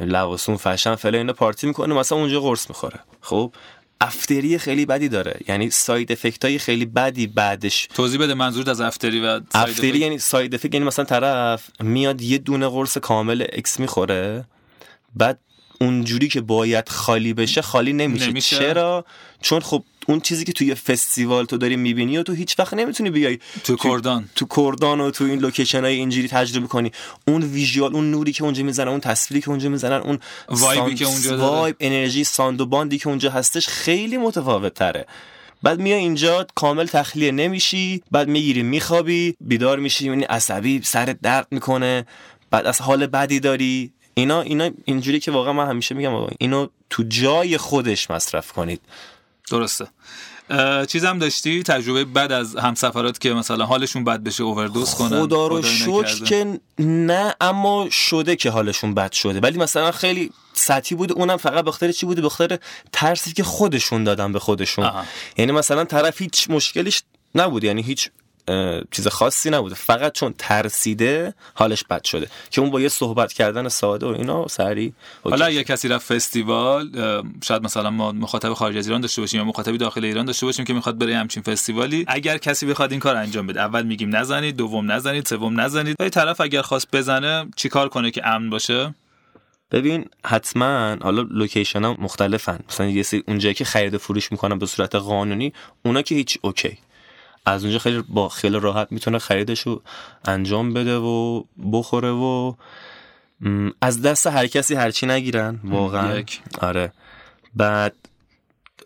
لواسون فشن فلان اینا پارتی می‌کنه مثلا اونجا قرص می‌خوره. خب؟ افتری خیلی بدی داره. یعنی ساید افکت های خیلی بدی بعدش. توضیح بده منظورت از افتری و افتری یعنی side effect یعنی مثلا طرف میاد یه دونه قرص کامل اکس می‌خوره بعد اونجوری که باید خالی بشه خالی نمیشه, نمیشه. چرا؟ چون خب اون چیزی که توی فستیوال تو داری می‌بینی و تو هیچ وقت نمی‌تونی بیای تو کردان. تو کردان و تو این location های اینجوری تجربه کنی. اون visual اون نوری که اونجا می‌زنن اون تصویری که اونجا می‌زنن اون vibe ی که اونجا داره. vibe انرژی sound و باندی که اونجا هستش خیلی متفاوت تره بعد میای اینجا کامل تخلیه نمیشی بعد می‌گیری میخوابی بیدار میشی یعنی عصبی سرت درد می‌کنه بعد از حال بدی داری. اینا اینا اینجوری که واقعا من همیشه میگم اینو تو جای خودش مصرف کنید. درسته. چیزم داشتی؟ تجربه بد از همسفرات که مثلا حالشون بد بشه اووردوز کنن خدا رو شکر که نه اما شده که حالشون بد شده. ولی مثلا خیلی سطحی بود اونم فقط بخاطر چی بوده؟ بخاطر ترسی که خودشون دادن به خودشون. آها. یعنی مثلا طرف هیچ مشکلیش نبود یعنی هیچ چیز خاصی نبوده. فقط چون ترسیده حالش بد شده. که اون با یه صحبت کردن ساده و اینا سری حالا اگه کسی رفت فستیوال شاید مثلا ما مخاطب خارج از ایران داشته باشیم یا مخاطبی داخل ایران داشته باشیم که می‌خواد بره همچین فستیوالی اگر کسی بخواد این کار انجام بده. اول میگیم نزنید دوم نزنید سوم نزنید. ولی طرف اگر خواست بزنه چیکار کنه که امن باشه؟ ببین حتما حالا location ها مختلفن. مثلا یه سری اونجایی که خرید فروش می‌کنن به صورت قانونی اونا که هیچ okay. از اونجا خیلی با خیلی راحت می‌تونه خریدش رو انجام بده و بخوره و از دست هر کسی هرچی نگیرن واقعا. آره. بعد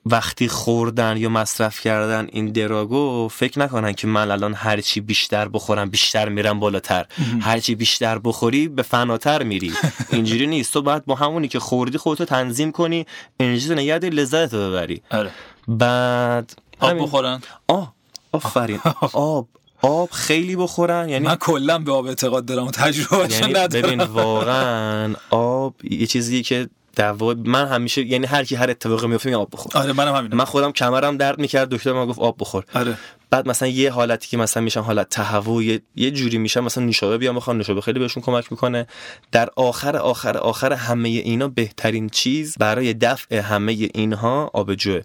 وقتی خوردن یا مصرف کردن این drug و فکر نکنن که من الان هرچی بیشتر بخورم بیشتر میرم بالاتر. هرچی بیشتر بخوری به فناتر میری. اینجوری نیست. تو باید با همونی که خوردی خودتو تنظیم کنی انرژی نگه لذت ببری. آره. بعد آب بخورن. آه. آفرین. آب. آب خیلی بخورن یعنی من کلا به آب اعتقاد دارم و تجربه یعنی ببین واقعا آب یه چیزی که در من همیشه یعنی هر کی هر اتفاقی میفته آب بخور. آره منم همینم من خودم کمرم درد می‌کرد دکتر من گفت آب بخور. آره. بعد مثلا یه حالتی که مثلا میشن حالت تهوع یه, یه جوری میشن مثلا نوشابه بیام بخوام نوشابه خیلی بهشون کمک می‌کنه. در آخر آخر آخر همه اینا بهترین چیز برای دفع همه اینها آبجوه.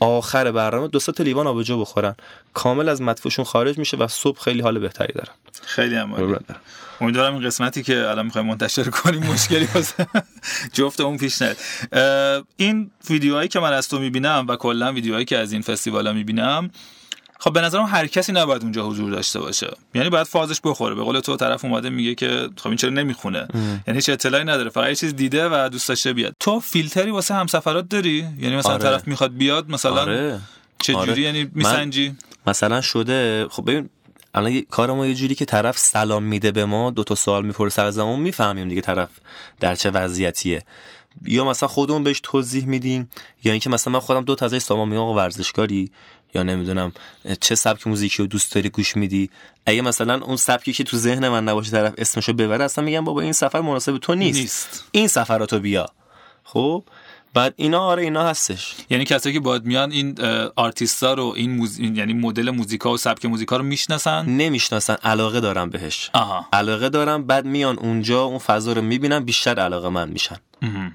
آخر برنامه دو تا لیوان آبجو بخورن. کامل از مدفوعشون خارج میشه و صبح خیلی حال بهتری دارن. خیلی هم امیدوارم این قسمتی که الان می‌خوایم منتشر کنیم مشکلی واسه جفت اون پیش نیاد این ویدیوهایی که من از تو می‌بینم و کلا ویدیوهایی که از این فستیوالا می‌بینم خب به نظرم هر کسی نباید اونجا حضور داشته باشه. یعنی باید فازش بخوره. به قول تو طرف اومده میگه که خب این چرا نمی‌خونه؟ یعنی هیچ اطلاعی نداره. فقط یه چیز دیده و دوست داشته بیاد. تو فیلتری واسه همسفرات داری؟ یعنی مثلا آره. طرف می‌خواد بیاد مثلا آره. چه جوری؟ آره. یعنی میسنجی؟ مثلا شده خب ببین الان کار ما یه جوری که طرف سلام میده به ما دو تا سوال می‌پرسه از زمان می‌فهمیم دیگه طرف در چه وضعیتیه. یا مثلا خودمون بهش توضیح میدیم یا اینکه مثلا من خودم دو تا ازش سلام میگم ورزشکاری؟ یا نمی‌دونم چه سبک موزیکی رو دوست داری گوش میدی؟ اگه مثلا اون سبکی که تو ذهن من نباشه طرف اسمشو ببره اصلا میگم بابا این سفر مناسب تو نیست, نیست. این سفراتو بیا. خب؟ بعد اینا آره اینا هستش. یعنی کسایی که باید میان این آرتیستا رو این, موز... یعنی مدل موزیکا و سبک موزیکا رو می‌شناسن؟ نمی‌شناسن. علاقه دارم بهش. آها. علاقه دارم بعد میان اونجا اون فضا رو می‌بینن بیشتر علاقه من میشن.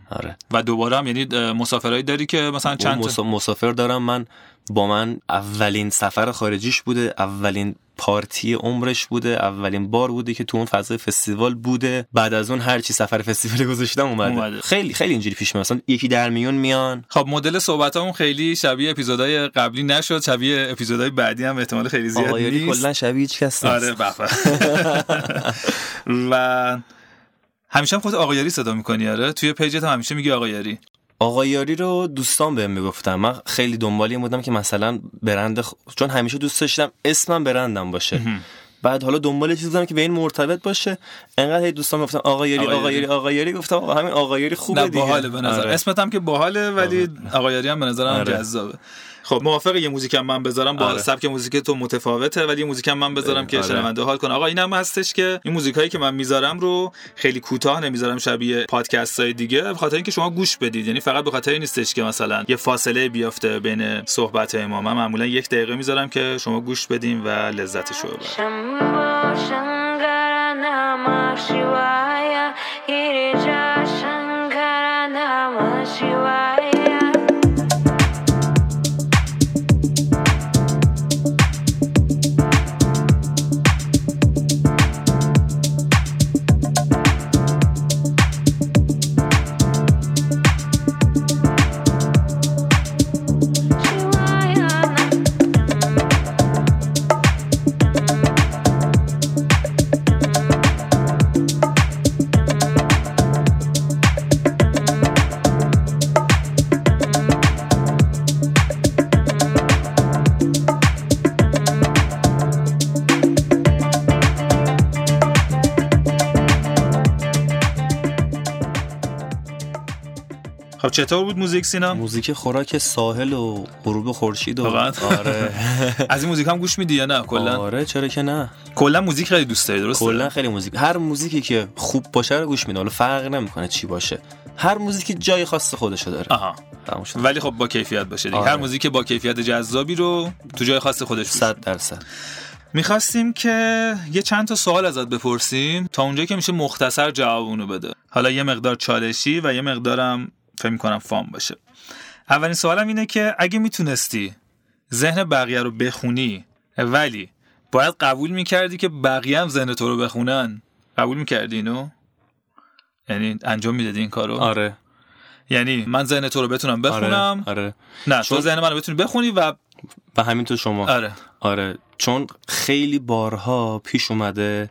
آره. و دوباره هم یعنی مسافرایی داری که مثلا چند مسا... مسافر دارم من با من اولین سفر خارجیش بوده اولین پارتی عمرش بوده اولین بار بوده که تو اون فضای فستیوال بوده. بعد از اون هر چی سفر فستیوال گذاشتم اومده. اومده. خیلی خیلی اینجوری پیش میاد. مثلا یکی در میون میان. خب مدل صحبتامون خیلی شبیه اپیزودهای قبلی نشد. شبیه اپیزودهای بعدی هم احتمال خیلی زیاد نیست. کلا شبیه هیچ کس نیست. آره و همیشه هم خود آقایاری صدا می‌کنی آره؟ توی پیجت هم همیشه میگی آقایاری. آقایاری رو دوستان بهم می‌گفتن. من خیلی دنبالی بودم که مثلا برند خ... چون همیشه دوست داشتم اسمم برندم باشه. بعد حالا دنبال چیزی بودم که به این مرتبط باشه. انقدر هی دوستان گفتن آقایاری آقایاری. آقایاری گفتم آقا همین آقایاری خوبه دیگه باحاله به نظر. آره. اسمت هم که باحاله ولی آقایاری هم به نظرم آره. جذابه. خب موافق یه موزیک هم من بذارم؟ با آره. سبک موزیک تو متفاوته ولی یه موزیک هم من بذارم که آره. شنونده حال کنه. آقا اینم هستش که این موزیک هایی که من می‌ذارم رو خیلی کوتاه نمی‌ذارم شبیه پادکست های دیگه به خاطر اینکه شما گوش بدید. یعنی فقط به خاطر این نیستش که مثلا یه فاصله بیافته بین صحبت های ما من معمولا یک دقیقه می‌ذارم که شما گوش بدین و لذتش رو ببرید چطور بود موزیک سینا؟ موزیک خوراک ساحل و غروب خورشید و؟ آره. از این موزیک هم گوش میدی یا نه؟ کلا. آره چرا که نه. کلا موزیک خیلی دوست داری درسته؟ کلا خیلی موزیک. هر موزیکی که خوب باشه رو گوش میدم حالا فرق نمی‌کنه چی باشه. هر موزیکی جای خاص خودشو داره. آها. ولی خب با کیفیت باشه دیگه. آره. هر موزیک با کیفیت جذابی رو تو جای خاص خودش بوده. 100 درصد. می‌خواستیم که یه چند تا سوال ازت بپرسیم تا اونجایی که میشه مختصر جواب اونو بده. حالا یه مقدار چالشی و یه مقدارم فکر می‌کنم فام باشه. اولین سوالم اینه که اگه می‌تونستی ذهن بقیه رو بخونی ولی باید قبول می‌کردی که بقیه هم ذهن تو رو بخونن. قبول می‌کردی اینو؟ یعنی انجام می‌دادی این کارو؟ آره. یعنی من ذهن تو رو بتونم بخونم؟ آره, آره. نه تو چون- ذهن من رو بتونی بخونی و و همین تو شما. آره. آره. چون خیلی بارها پیش اومده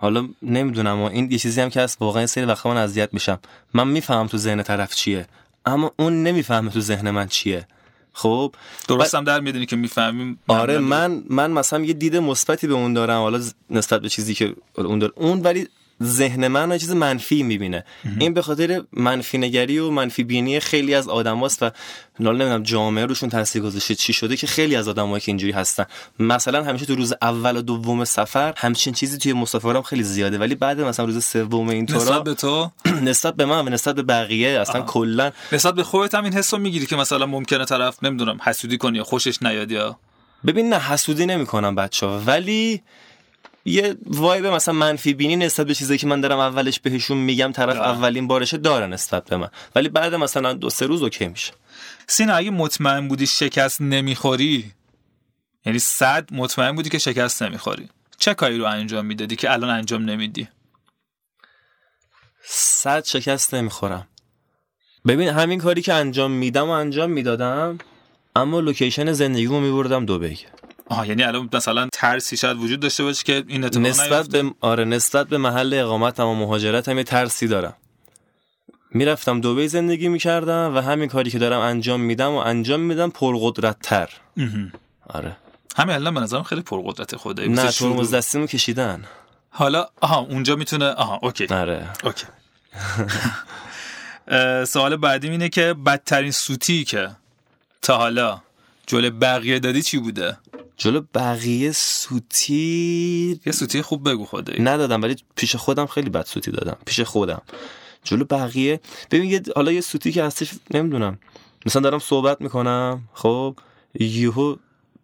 حالا نمی‌دونم این یه چیزی هم که هست واقعا سری وقتا من اذیت میشم. من می‌فهمم تو ذهن طرف چیه اما اون نمی‌فهمه تو ذهن من چیه. خب؟ درستم در می‌دونی که می‌فهمیم آره من من مثلا یه دید مثبتی به اون دارم حالا نسبت به چیزی که اون داره. اون ولی ذهن من چیز منفی می‌بینه. این به خاطر منفی نگری و منفی بینی خیلی از آدماست و حالا نمی‌دونم جامعه روشون تاثیر گذاشته چی شده که خیلی از آدمایی که اینجوری هستن. مثلا همیشه تو روز اول و دوم سفر همچین چیزی توی مسافرام خیلی زیاده ولی بعد مثلا روز سوم این نسبت به تو؟ نسبت به من و نسبت به بقیه اصلا کلا. نسبت به خودت هم این حس رو می‌گیری که مثلا ممکنه طرف نمی‌دونم حسودی کنی یا خوشش نیاد یا؟ ببین نه حسودی نمی‌کنم بچه ها ولی یه وایب مثلا منفی بینی نسبت به چیزایی که من دارم اولش بهشون میگم طرف آه. اولین بارشه داره نسبت به من. ولی بعد مثلا دو سه روز اوکی میشه. سینا اگه مطمئن بودی شکست نمی‌خوری یعنی صد مطمئن بودی که شکست نمی‌خوری. چه کاری رو انجام می‌دادی که الان انجام نمیدی؟ صد شکست نمی‌خورم. ببین همین کاری که انجام میدم و انجام می‌دادم اما لوکیشن زندگیمو میبردم دبی. آها یعنی الان مثلا ترسی شاید وجود داشته باشه که این اتفاق نسبت؟ به آره نسبت به محل اقامتم و مهاجرتم یه ترسی دارم. می‌رفتم دبی زندگی می‌کردم و همین کاری که دارم انجام میدم و انجام میدم پرقدرت تر. آره. همین الان به نظرم خیلی پرقدرت خوده نه. ترمز دستیمو کشیدن. حالا آها اونجا می‌تونه آها اوکی. آره. اوکی. سوال بعدیم اینه که بدترین سوتی که تا حالا جلو بقیه دادی چی بوده؟ جلو بقیه سوتی؟ یه سوتی خوب بگو خدایی. ندادم ولی پیش خودم خیلی بد سوتی دادم. پیش خودم. جلو بقیه. ببین یه حالا یه سوتی که هستش نمی‌دونم. مثلا دارم صحبت می‌کنم خب؟ یهو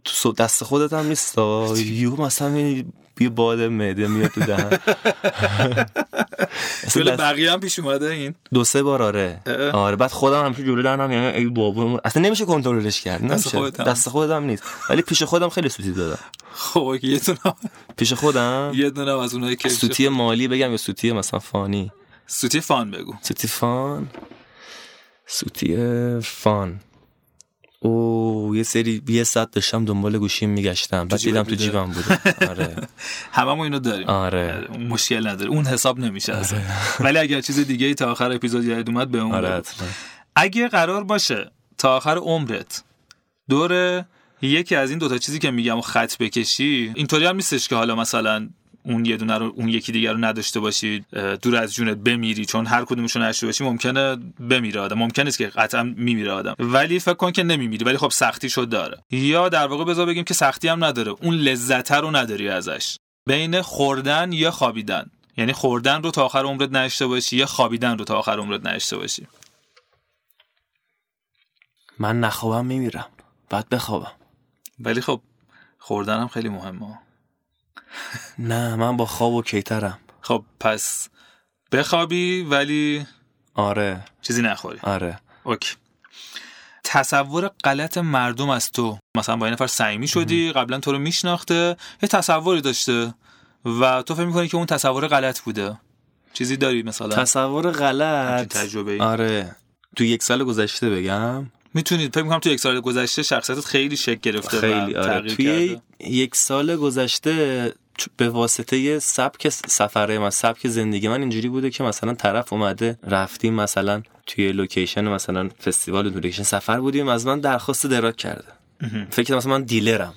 تو دست خودت هم نیست یهو مثلا یه باد معده میاد تو دهن. جلو دست- بقیه هم پیش اومده این. دو سه بار آره. آره بعد خودم همیشه جلو دهنم یعنی ای بابا اصلا نمیشه کنترلش کرد نمیشه. دست خودم نیست. ولی پیش خودم خیلی سوتی دادم. خب یه دونه پیش خودم؟ یه دونه از اونایی که سوتی مالی بگم یا سوتی مثلا فانی؟ سوتی فان بگو. سوتی فان؟ سوتی فان. او یه سری یه ساعت داشتم دنبال گوشیم میگشتم. بعد دیدم تو؟ جیبم بوده آره. هممون اینو داریم. آره. مشکل نداره. اون حساب نمیشه اصلا. ولی اگر چیز دیگه ای تا آخر اپیزود یاد اومد به اون آره. اگه قرار باشه تا آخر عمرت دور یکی از این دوتا چیزی که میگم خط بکشی اینطوری هم نیستش که حالا مثلا اون یه دونه رو اون یکی دیگر رو نداشته باشی دور از جونت بمیری چون هر کدومشون نداشته باشی ممکنه بمیره آدم. ممکن نیست که قطعا میمیره آدم. ولی فکر کن که نمیمیری. ولی خب سختی شد داره. یا در واقع بذار بگیم که سختی هم نداره. اون لذت رو نداری ازش. بین خوردن یا خوابیدن. یعنی خوردن رو تا آخر عمرت نداشته باشی یا خوابیدن رو تا آخر عمرت نداشته باشی. من نخوابم میمیرم. بعد بخوابم. ولی خب خوردن هم خیلی مهمه. نه من با خواب و کیترم. خب پس بخوابی ولی آره. چیزی نخوری. آره. اوکی. تصور غلط مردم از تو. مثلا با این نفر صمیمی شدی قبلا تو رو میشناخته یه تصوری داشته و تو فکر می‌کنی که اون تصور غلط بوده. چیزی داری مثلا؟ تصور غلط؟ تجربه‌ای؟ آره. تو یک سال گذشته بگم. می‌تونید فکر می‌کنم تو یک سال گذشته شخصیتت خیلی شکل گرفته خیلی آره. توی کرده. یک سال گذشته به واسطه سبک سفر من سبک زندگی من اینجوری بوده که مثلا طرف اومده رفتیم مثلا توی location مثلا فستیوال location سفر بودیم از من درخواست drug کرده. فکر کردم مثلا من dealer م.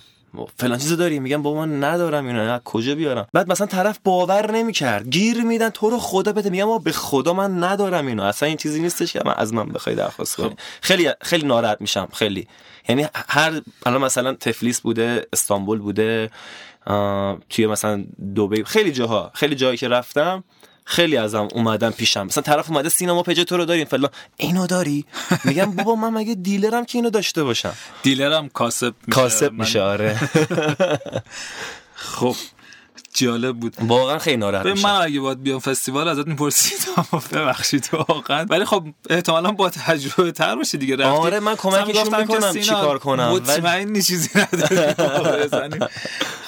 فلان چیزو داری میگم با من ندارم اینو از کجا بیارم؟ بعد مثلا طرف باور نمی‌کرد. گیر میدن تو رو خدا بده. میگم به خدا من ندارم اینو. اصلا این چیزی نیستش که من از من بخوای درخواست کنی. خیلی خیلی ناراحت میشم. خیلی. یعنی هر الان مثلا تفلیس بوده استانبول بوده توی مثلا دبی خیلی جاها خیلی جایی که رفتم خیلی ازم اومدن پیشم. مثلا طرف اومده سینما پیج تو رو داریم. فلان. اینو داری؟ میگم بابا من مگه دیلرم که اینو داشته باشم؟ دیلرم کاسب میشه. کاسب من- میشه آره. خب جالب بود. واقعا خیلی ناراحت به من اگه باید بیام فستیوال ازت می‌پرسید ببخشید واقعا. ولی خب احتمالا با تجربه تر باشه دیگه. رفتی. آره، من می‌گفتم که می‌کنم چیکار کنم، ولی- مطمئنی چیزی نداری.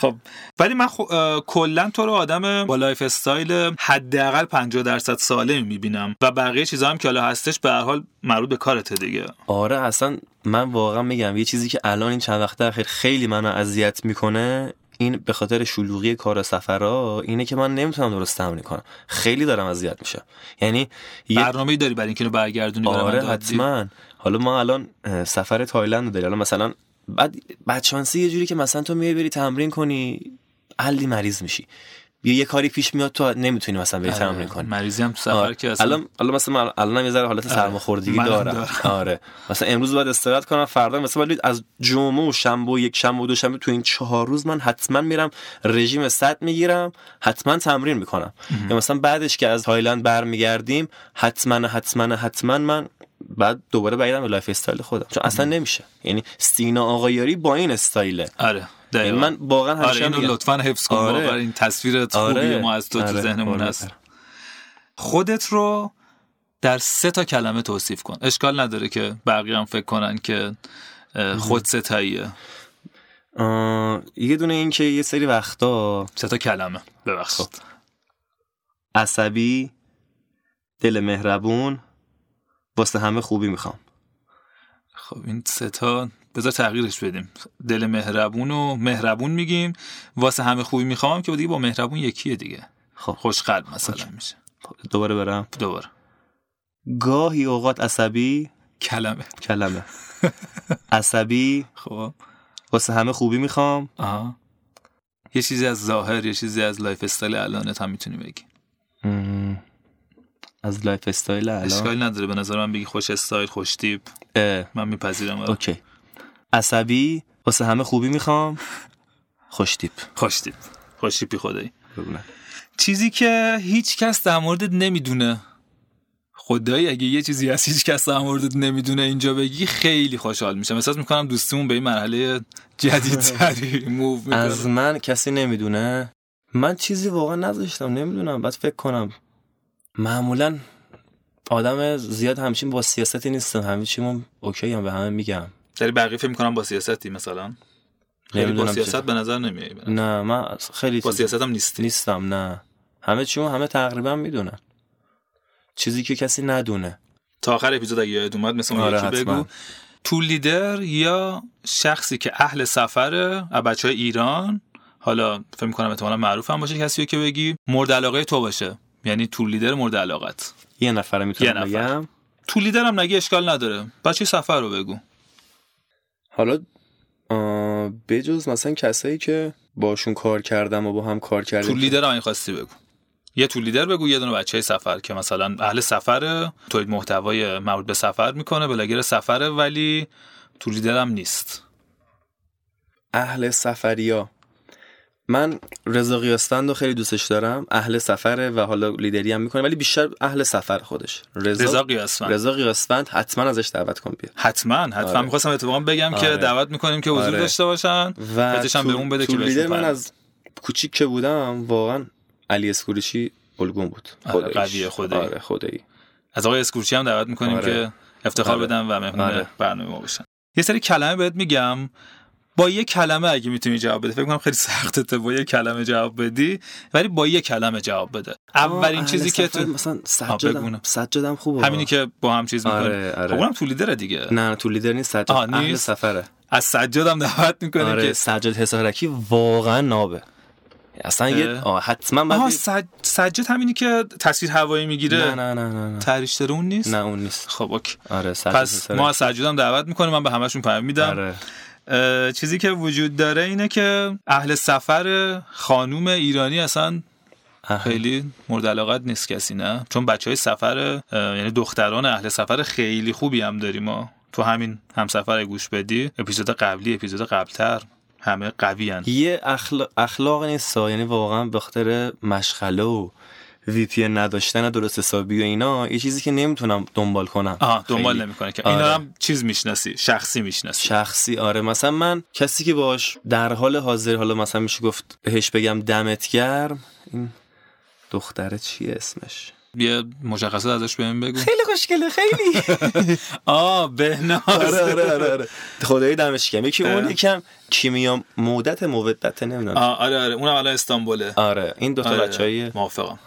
خب. ولی من خب کلا تو رو آدم با lifestyle حداقل 50 درصد سالم می‌بینم و بقیه چیزا هم که حالا هستش به هر حال مربوط به کارته دیگه. آره اصلا من واقعا میگم یه چیزی که الان این چند وقته اخیر خیلی منو اذیت می‌کنه این به خاطر شلوغی کار و سفرها اینه که من نمی‌تونم درست تمرین کنم. خیلی دارم اذیت میشم. یعنی یه برنامه‌ای داری برای اینکه رو برگردونی آره؟ حتما. حالا ما الان سفر تایلند رو داریم. الان مثلا بعد بعد شانسی یه جوری که مثلا تو میای بری تمرین کنی علی مریض میشی یه یه کاری پیش میاد تو نمی‌تونی مثلا بری تمرین کنی مریضی هم تو سفر آره. که الان الان مثلا الان یه ذره حالت سرماخوردگی منم دارم. دارم. آره مثلا امروز باید استراحت کنم فردا مثلا ولی از جمعه و شنبه و یک شنبه و دوشنبه تو این چهار روز من حتما میرم رژیم صد می‌گیرم حتما تمرین می‌کنم یا مثلا بعدش که از تایلند برمیگردیم حتما حتما حتما من بعد دوباره برگردم به lifestyle خودم چون اصلا نمیشه یعنی سینا آقایاری با این استایله آره یعنی دقیقاً. من واقعا آره همیشه اینو میگم. لطفا حفظ کن آره. این تصویر خوبی آره. ما از تو تو آره. ذهنمون آره. هست خودت رو در سه تا کلمه توصیف کن اشکال نداره که بقیه هم فکر کنن که خود ستاییه یه دونه این که یه سری وقتا سه تا کلمه ببخشید خب. عصبی دل مهربون واسه همه خوبی می‌خوام. خب این سه تا بذار تغییرش بدیم. دل مهربون و مهربون میگیم. واسه همه خوبی می‌خوام که دیگه با مهربون یکیه دیگه. خب. خوش قلب مثلا میشه. دوباره برم؟ دوباره. گاهی اوقات عصبی کلمه. کلمه. عصبی خب. واسه همه خوبی می‌خوام. آها. یه چیزی از ظاهر یه چیزی از لایف استایل الانت هم می‌تونی بگی. از lifestyle الان؟ اشکالی نداره. به نظر من بگی خوش استایل خوش تیپ. من میپذیرم. آره. okay. عصبی؟ واسه همه خوبی می‌خوام. خوش تیپ. خوش تیپ. خوش تیپی خدایی. چیزی که هیچ کس در موردت نمی‌دونه. خدایی اگه یه چیزی از هیچ کس در موردت نمی‌دونه اینجا بگی خیلی خوشحال میشم. احساس می‌کنم دوستیمون به این مرحله جدیدتری موو از من کسی نمی‌دونه. من چیزی واقعا نذاشتم نمی‌دونم. بعد فکر کنم معمولا آدم زیاد همچین با سیاستی نیستم همه چیمون اوکی هم به همه میگم داری بقیه فکر می‌کنم با سیاستی مثلا؟ خیلی با نمی‌دونم سیاست به نظر نمیای نه من خیلی با سیاست هم نیستی. نیستم نه. همه چیمون همه تقریبا می‌دونن. چیزی که کسی ندونه. تا آخر اپیزود اگه یاد اومد مثل اون آره، یکی. بگو. تو لیدر یا شخصی که اهل سفره از بچه های ایران حالا فکر می‌کنم احتمالا معروف هم باشه کسی که بگی مورد علاقه تو باشه. یعنی تو لیدر مورد علاقت. یه نفره یه می‌تونم نفر. بگم؟ تو لیدر هم نگی اشکال نداره. بچه سفر رو بگو. حالا بجز مثلا کسایی که باشون کار کردم و با هم کار کردیم. لیدر هم این خواستی بگو. یه تو لیدر بگو یه دونه بچه سفر که مثلا اهل سفره تولید محتوای مربوط به سفر می‌کنه بلاگر سفره ولی تو لیدر هم نیست. اهل سفریا. من رضا قیاسفند رو خیلی دوستش دارم اهل سفره و حالا لیدری هم می‌کنه ولی بیشتر اهل سفر خودش رضا رضا قیاسفند رضا قیاسفند حتما ازش دعوت کن بیا حتما حتما آره. می‌خواستم اتفاقا بگم که آره. دعوت می‌کنیم که حضور آره. داشته باشن و تو- بهمون بده تو که لیدر من. از کوچیک که بودم واقعا علی اسکوریشی الگون بود آره،. قویه، خدایی. آره خدایی از آقای اسکورچی هم دعوت می‌کنیم آره. که افتخار آره. بدن و مهمون آره. برنامه ما باشن یه سری کلمه بهت میگم با یه کلمه اگه می‌تونی جواب بده فکر کنم خیلی سخته با یه کلمه جواب بدی ولی با یه کلمه جواب بده. اولین آه، چیزی که تو مثلا. سجادم سجادم خوبه همینی که با هم چیز می‌کنی. آره، آره. خب اونم تو لیدره دیگه. نه تو لیدر نیست سجاد آه، اهل؟ سفره. از سجادم دعوت می‌کنیم آره که سجاد حسارکی واقعا نابه. اصلا یه. آه حتما آها بی- سج... سجاد همینی که تصویر هوایی می‌گیره. نه نه نه نه نه. تریشتر اون نیست؟ نه اون نیست. خب اوکی. آره سجاد پس. ما از دعوت می‌کنیم من به همشون پیام میدم. آره. چیزی که وجود داره اینه که اهل سفر خانوم ایرانی اصلا. خیلی مورد علاقت نیست کسی نه چون بچه های سفر یعنی دختران اهل سفر خیلی خوبی هم داریم ما تو همین همسفر گوش بدی اپیزود قبلی اپیزود قبلتر همه قوی هن. یه اخلاق, اخلاق نیست. یعنی واقعا به خاطر مشغله و وی پی نداشتن درست حسابی و اینا یه چیزی که نمی‌تونم دنبال کنم. آها دنبال. نمی‌کنه که. آره. اینا هم چیز می‌شناسی شخصی می‌شناسی. شخصی آره. مثلا من کسی که باش در حال حاضر حالا مثلا میشه گفت بهش بگم دمت گرم این دختره چیه اسمش؟ یه مشخصات ازش بهم بگو. خیلی خوشگله خیلی. آه بهناز. آره آره آره, آره. خدایی دمش گرم. یکی اون. یکم کیمیا مودت مودت نمی‌دونم. آره آره. اونم الان استانبوله. آره این دو تا آره. بچهای موافقم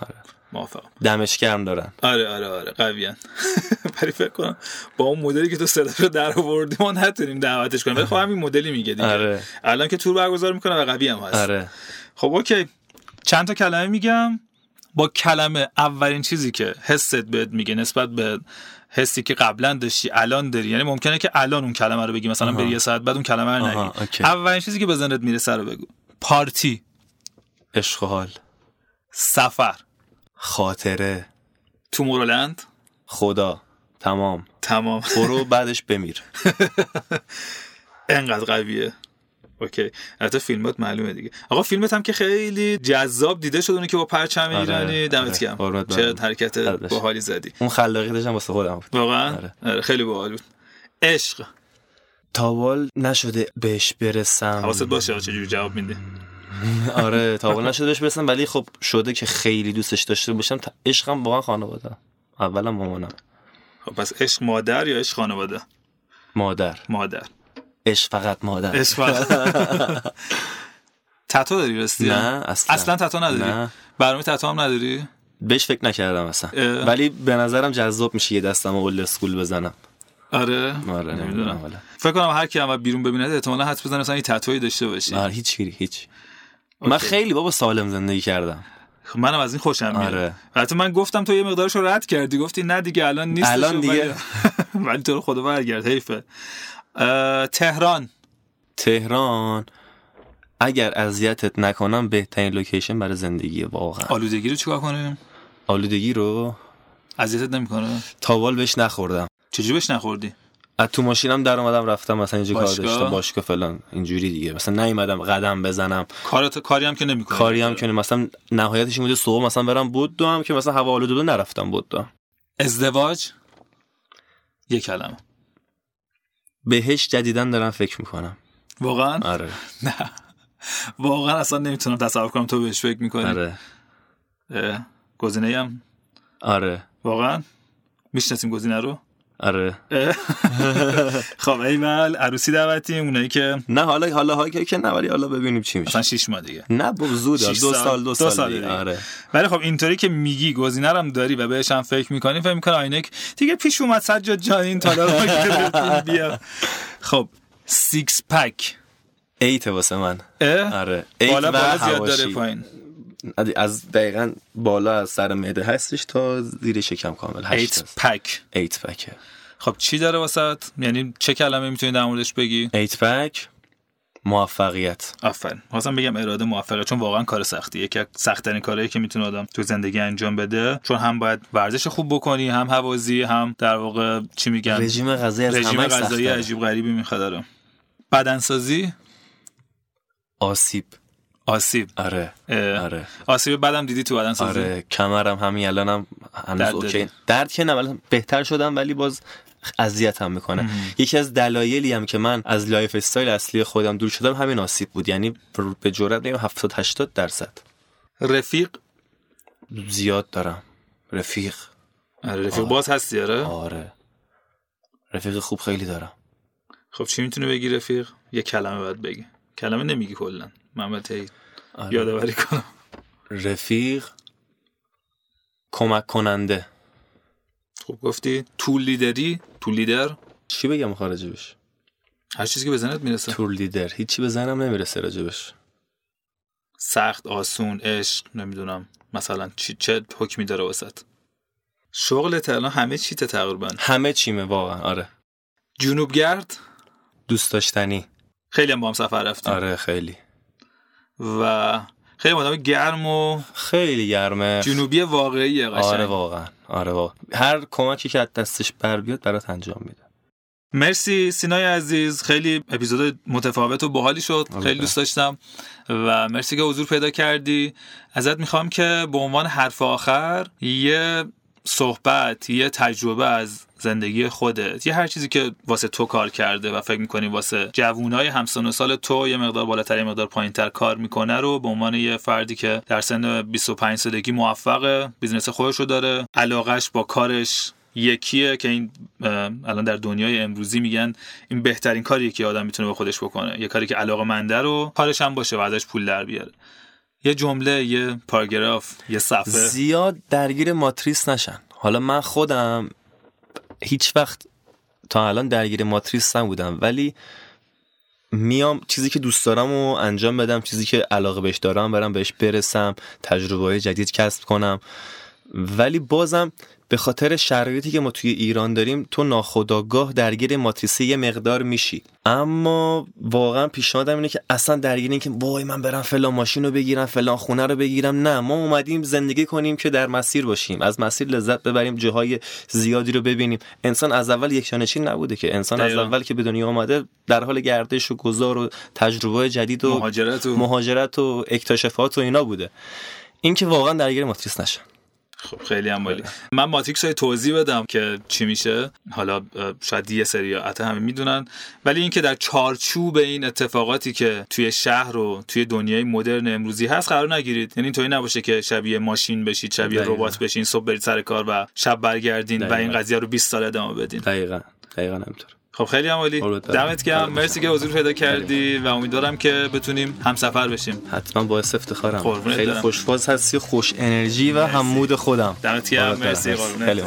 موافقم. دمش گرم دارن. آره آره آره. قویان ولی فکر کنم با اون مدلی که تو صداش رو در آوردی ما نتونیم دعوتش کنیم. ولی خب همین مدلی میگه دیگه. آره. الان که تور برگزار می‌کنه و قوی هم هست. آره. خب اوکی. چند تا کلمه میگم؟ با کلمه اولین چیزی که حست بهت میگه نسبت به حسی که قبلا داشتی الان داری. یعنی ممکنه که الان اون کلمه رو بگی مثلا بری یه ساعت بعد اون کلمه رو نگی. اولین چیزی که به ذهنت می‌رسه رو بگو. پارتی. عشق و حال. سفر. خاطره. تومورلند. خدا. تمام. تمام. برو بعدش بمیر. انقدر قویه. اوکی. البته فیلمات معلومه دیگه. آقا فیلمت هم که خیلی جذاب دیده شد اونی که با پرچم ایرانی دمت آره. گرم. چه. حرکت. باحالی زدی. اون خلاقیتش هم واسه خودم. بود واقعا؟ آره. آره، خیلی باحال بود. عشق. تاوال نشده بهش برسم. حواست باشه چجوری جواب میدی؟ آره تاوال نشده بهش برسم ولی خب شده که خیلی دوستش داشته باشم. عشقم واقعا خانواده. اولم مامانم. خب پس عشق مادر یا عشق خانواده؟ مادر. مادر. عشق فقط مادر. عشق تتو داری راستی؟ نه اصلا. اصلا تتو نداری؟ نه. برنامه تتو هم نداری؟ بهش فکر نکردم اصلا. اه. ولی به نظرم جذاب میشه یه دستم اول اسکول بزنم. آره؟ آره نمی‌دونم. والا فکر کنم هر کی هم بیرون ببینه احتمالاً حدس بزنه مثلا یه تتویی داشته باشی. آره هیچ گیری هیچ. من اوکی. خیلی بابا سالم زندگی کردم. خب منم از این خوشم میاد. آره. حتی من گفتم تو یه مقدارش رو رد کردی گفتی نه دیگه الان نیست الان دیگه. ولی تو رو خدا برگرد حیفه. تهران. تهران. اگر اذیتت نکنم بهترین لوکیشن برای زندگی واقعا. آلودگی رو چیکار کنیم؟ آلودگی رو؟ اذیتت نمی‌کنه. تاوال بهش نخوردم. چجوری بهش نخوردی؟ از تو ماشینم در اومدم رفتم مثلا اینجا کار؟ داشتم باشگاه فلان اینجوری دیگه. مثلا نیومدم قدم بزنم. کارت کاری هم که نمی‌کنی. کاری هم که مثلا نهایتش این بوده صبح مثلا برم بود دو هم که مثلا هوا آلوده نرفتم بود دو ازدواج؟ یه کلمه. بهش جدیدن دارم فکر می‌کنم. واقعا؟ آره. نه. واقعا اصلا نمی‌تونم تصور کنم تو بهش فکر می‌کنی. آره. گزینه هم؟ آره. واقعا؟ می‌شناسیم گزینه رو؟ آره. خب ایول عروسی دعوتیم اونایی که نه حالا حالا ها که نه ولی حالا ببینیم چی میشه مثلا شیش ماه دیگه نه با زود دو سال. سال دو سال, سال دیگه. دیگه. آره ولی خب اینطوری که میگی گزینه هم داری و بهش هم فکر می‌کنی فکر می‌کنه آینک دیگه پیش اومد سجاد جان این گرفتیم، بیا خب سیکس پک ایت واسه من اه؟ آره ایت بالا بالا زیاد. داره پایین از دقیقا بالا از سر معده هستش تا زیر شکم کامل. ایت. پک ایت پکه خب چی داره واسط یعنی چه کلمه می‌تونی در موردش بگی؟ ایت پک موفقیت. آفرین. خواستم بگم اراده موفقه چون واقعا کار سختیه. یکی از سختترین کارهایی که می‌تونه آدم تو زندگی انجام بده چون هم باید ورزش خوب بکنی هم هوازی هم در واقع چی میگن؟ رژیم غذایی از رژیم غذایی. عجیب غریبی می‌خواد داره بدنسازی؟ آسیب. آسیب. آره. آره. آسیب بدم دیدی تو بدنسازی آره کمرم همین الانم هنوز درد OK؟ درد که نه ولی بهتر شدم ولی باز اذیت هم می‌کنه یکی از دلایلی هم که من از lifestyle اصلی خودم دور شدم همین آسیب بود. یعنی به جرات میگم 70 80 درصد. رفیق؟ زیاد دارم. رفیق. آره رفیق باز هستی آره؟ آره. رفیق خوب خیلی دارم. خب چی می‌تونه بگی رفیق؟ یه کلمه باید بگی. کلمه نمیگی کلا. هی آره. یادآوری کنم. رفیق کمک کننده. خب گفتی تول لیدری؟ تول لیدر؟ چی بگم خارجی بش هر چیزی که به ذهنت می‌رسه. تور لیدر. هیچی به ذهنم نمی‌رسه راجبش. سخت آسون عشق نمی‌دونم. مثلا چی چه حکمی داره وسط. شغلت الان همه چیته تقریبا. همه چیمه واقعا. آره. جنوبگرد دوست داشتنی. خیلی هم با هم سفر رفتیم. آره خیلی. و خیلی آدم گرم و خیلی گرمه جنوبی واقعی قشنگ. آره واقعا آره واقعا. هر کمکی که از دستش بر بیاد برات انجام میده. مرسی سینای عزیز. خیلی اپیزود متفاوت و باحالی شد. آره. خیلی دوست داشتم. و مرسی که حضور پیدا کردی. ازت می‌خوام که به عنوان حرف آخر یه صحبت یه تجربه از زندگی خودت یه هر چیزی که واسه تو کار کرده و فکر می‌کنی واسه جوونای همسن و سال تو یه مقدار بالاتر یه مقدار پایینتر کار می‌کنه رو به عنوان یه فردی که در سن 25 سالگی موفقه business خودش رو داره. علاقش با کارش یکیه که این الان در دنیای امروزی میگن این بهترین کاریه که آدم می‌تونه به خودش بکنه. یه کاری که علاقه منده رو کارش هم باشه و ازش پول در بیاره. یه جمله یه پاراگراف یه صفحه. زیاد درگیر ماتریس نشن. حالا من خودم هیچ وقت تا الان درگیر ماتریس نبودم ولی میام چیزی که دوست دارم و انجام بدم چیزی که علاقه بهش دارم برم بهش برسم تجربه های جدید کسب کنم. ولی بازم به خاطر شرایطی که ما توی ایران داریم تو ناخداگاه درگیر ماتریسه یه مقدار میشی. اما واقعا پیشنهادم اینه که اصلا درگیر این که وای من برم فلان ماشین رو بگیرم فلان خونه رو بگیرم. نه ما اومدیم زندگی کنیم که در مسیر باشیم. از مسیر لذت ببریم جاهای زیادی رو ببینیم. انسان از اول یک شانشین نبوده که. انسان از. اول که به دنیا آمده در حال گردش و گذار و تجربه جدید و مهاجرت و مهاجرت و اکتشافات و اینا بوده. این که واقعا درگیر ماتریس نشن. خب خیلی هم عالی. من ماتریکس های توضیح بدم که چی میشه. حالا شاید یه سری حتی همه می‌دونن. ولی اینکه در چارچوب این اتفاقاتی که توی شهر و توی دنیای مدرن امروزی هست قرار نگیرید. یعنی اینطوری نباشه که شبیه ماشین بشید شبیه. ربات بشین صبح برید سر کار و شب برگردین و دقیقاً. این قضیه رو 20 سال ادامه بدین. دقیقا. دقیقا همینطور. خب خیلی هم عالی. دمت گرم. مرسی که حضور پیدا کردی و امیدوارم که بتونیم همسفر بشیم. حتما باعث افتخارم. خیلی. خوشفاز هستی خوش انرژی و هممود خودم. دمت گرم. مرسی. خیلی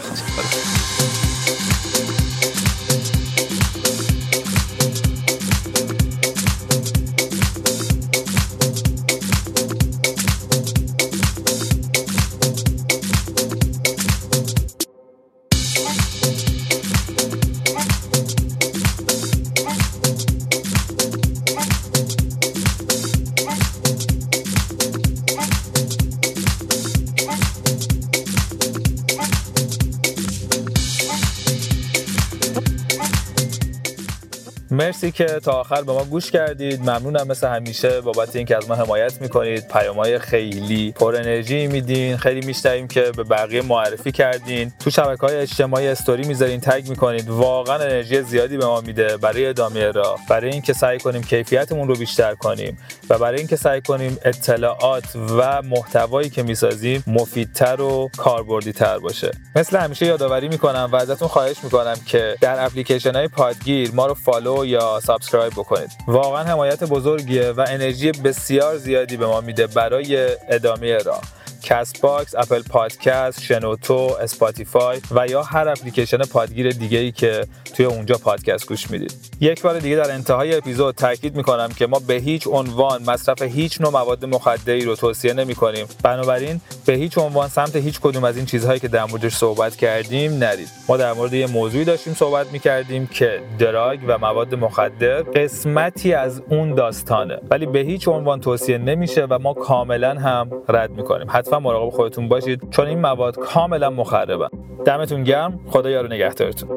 مرسی که تا آخر به ما گوش کردید. ممنونم مثل همیشه بابت اینکه از ما حمایت می‌کنید. پیامهای خیلی پر انرژی میدین. خیلی میشنویم که به بقیه معرفی کردین. تو شبکه های اجتماعی استوری می‌ذارین. tag می‌کنید. واقعا انرژی زیادی به ما میده برای ادامه راه. برای اینکه سعی کنیم کیفیتمون رو بیشتر کنیم و برای اینکه سعی کنیم اطلاعات و محتوایی که می‌سازیم مفیدتر و کاربردی تر باشه. مثل همیشه یادآوری می‌کنم و ازتون خواهش می‌کنم که در اپلیکیشن های پادگیر ما رو follow یا subscribe بکنید. واقعا حمایت بزرگیه و انرژی بسیار زیادی به ما میده برای ادامه راه. Castbox، Apple Podcast، شنوتو، Spotify و یا هر اپلیکیشن پادگیر دیگه ای که توی اونجا پادکست گوش می‌دید. یک بار دیگه در انتهای اپیزود تاکید می‌کنم که ما به هیچ عنوان مصرف هیچ نوع مواد مخدری رو توصیه نمی کنیم. بنابراین به هیچ عنوان سمت هیچ کدوم از این چیزهایی که در موردش صحبت کردیم نرید. ما در مورد یه موضوعی داشتیم صحبت می‌کردیم که drug و مواد مخدر قسمتی از اون داستانه ولی به هیچ عنوان توصیه نمیشه و ما کاملا هم رد می‌کنیم. حتما مراقب خودتون باشید چون این مواد کاملا مخربن. دمتون گرم. خدا یارو نگهدارتون.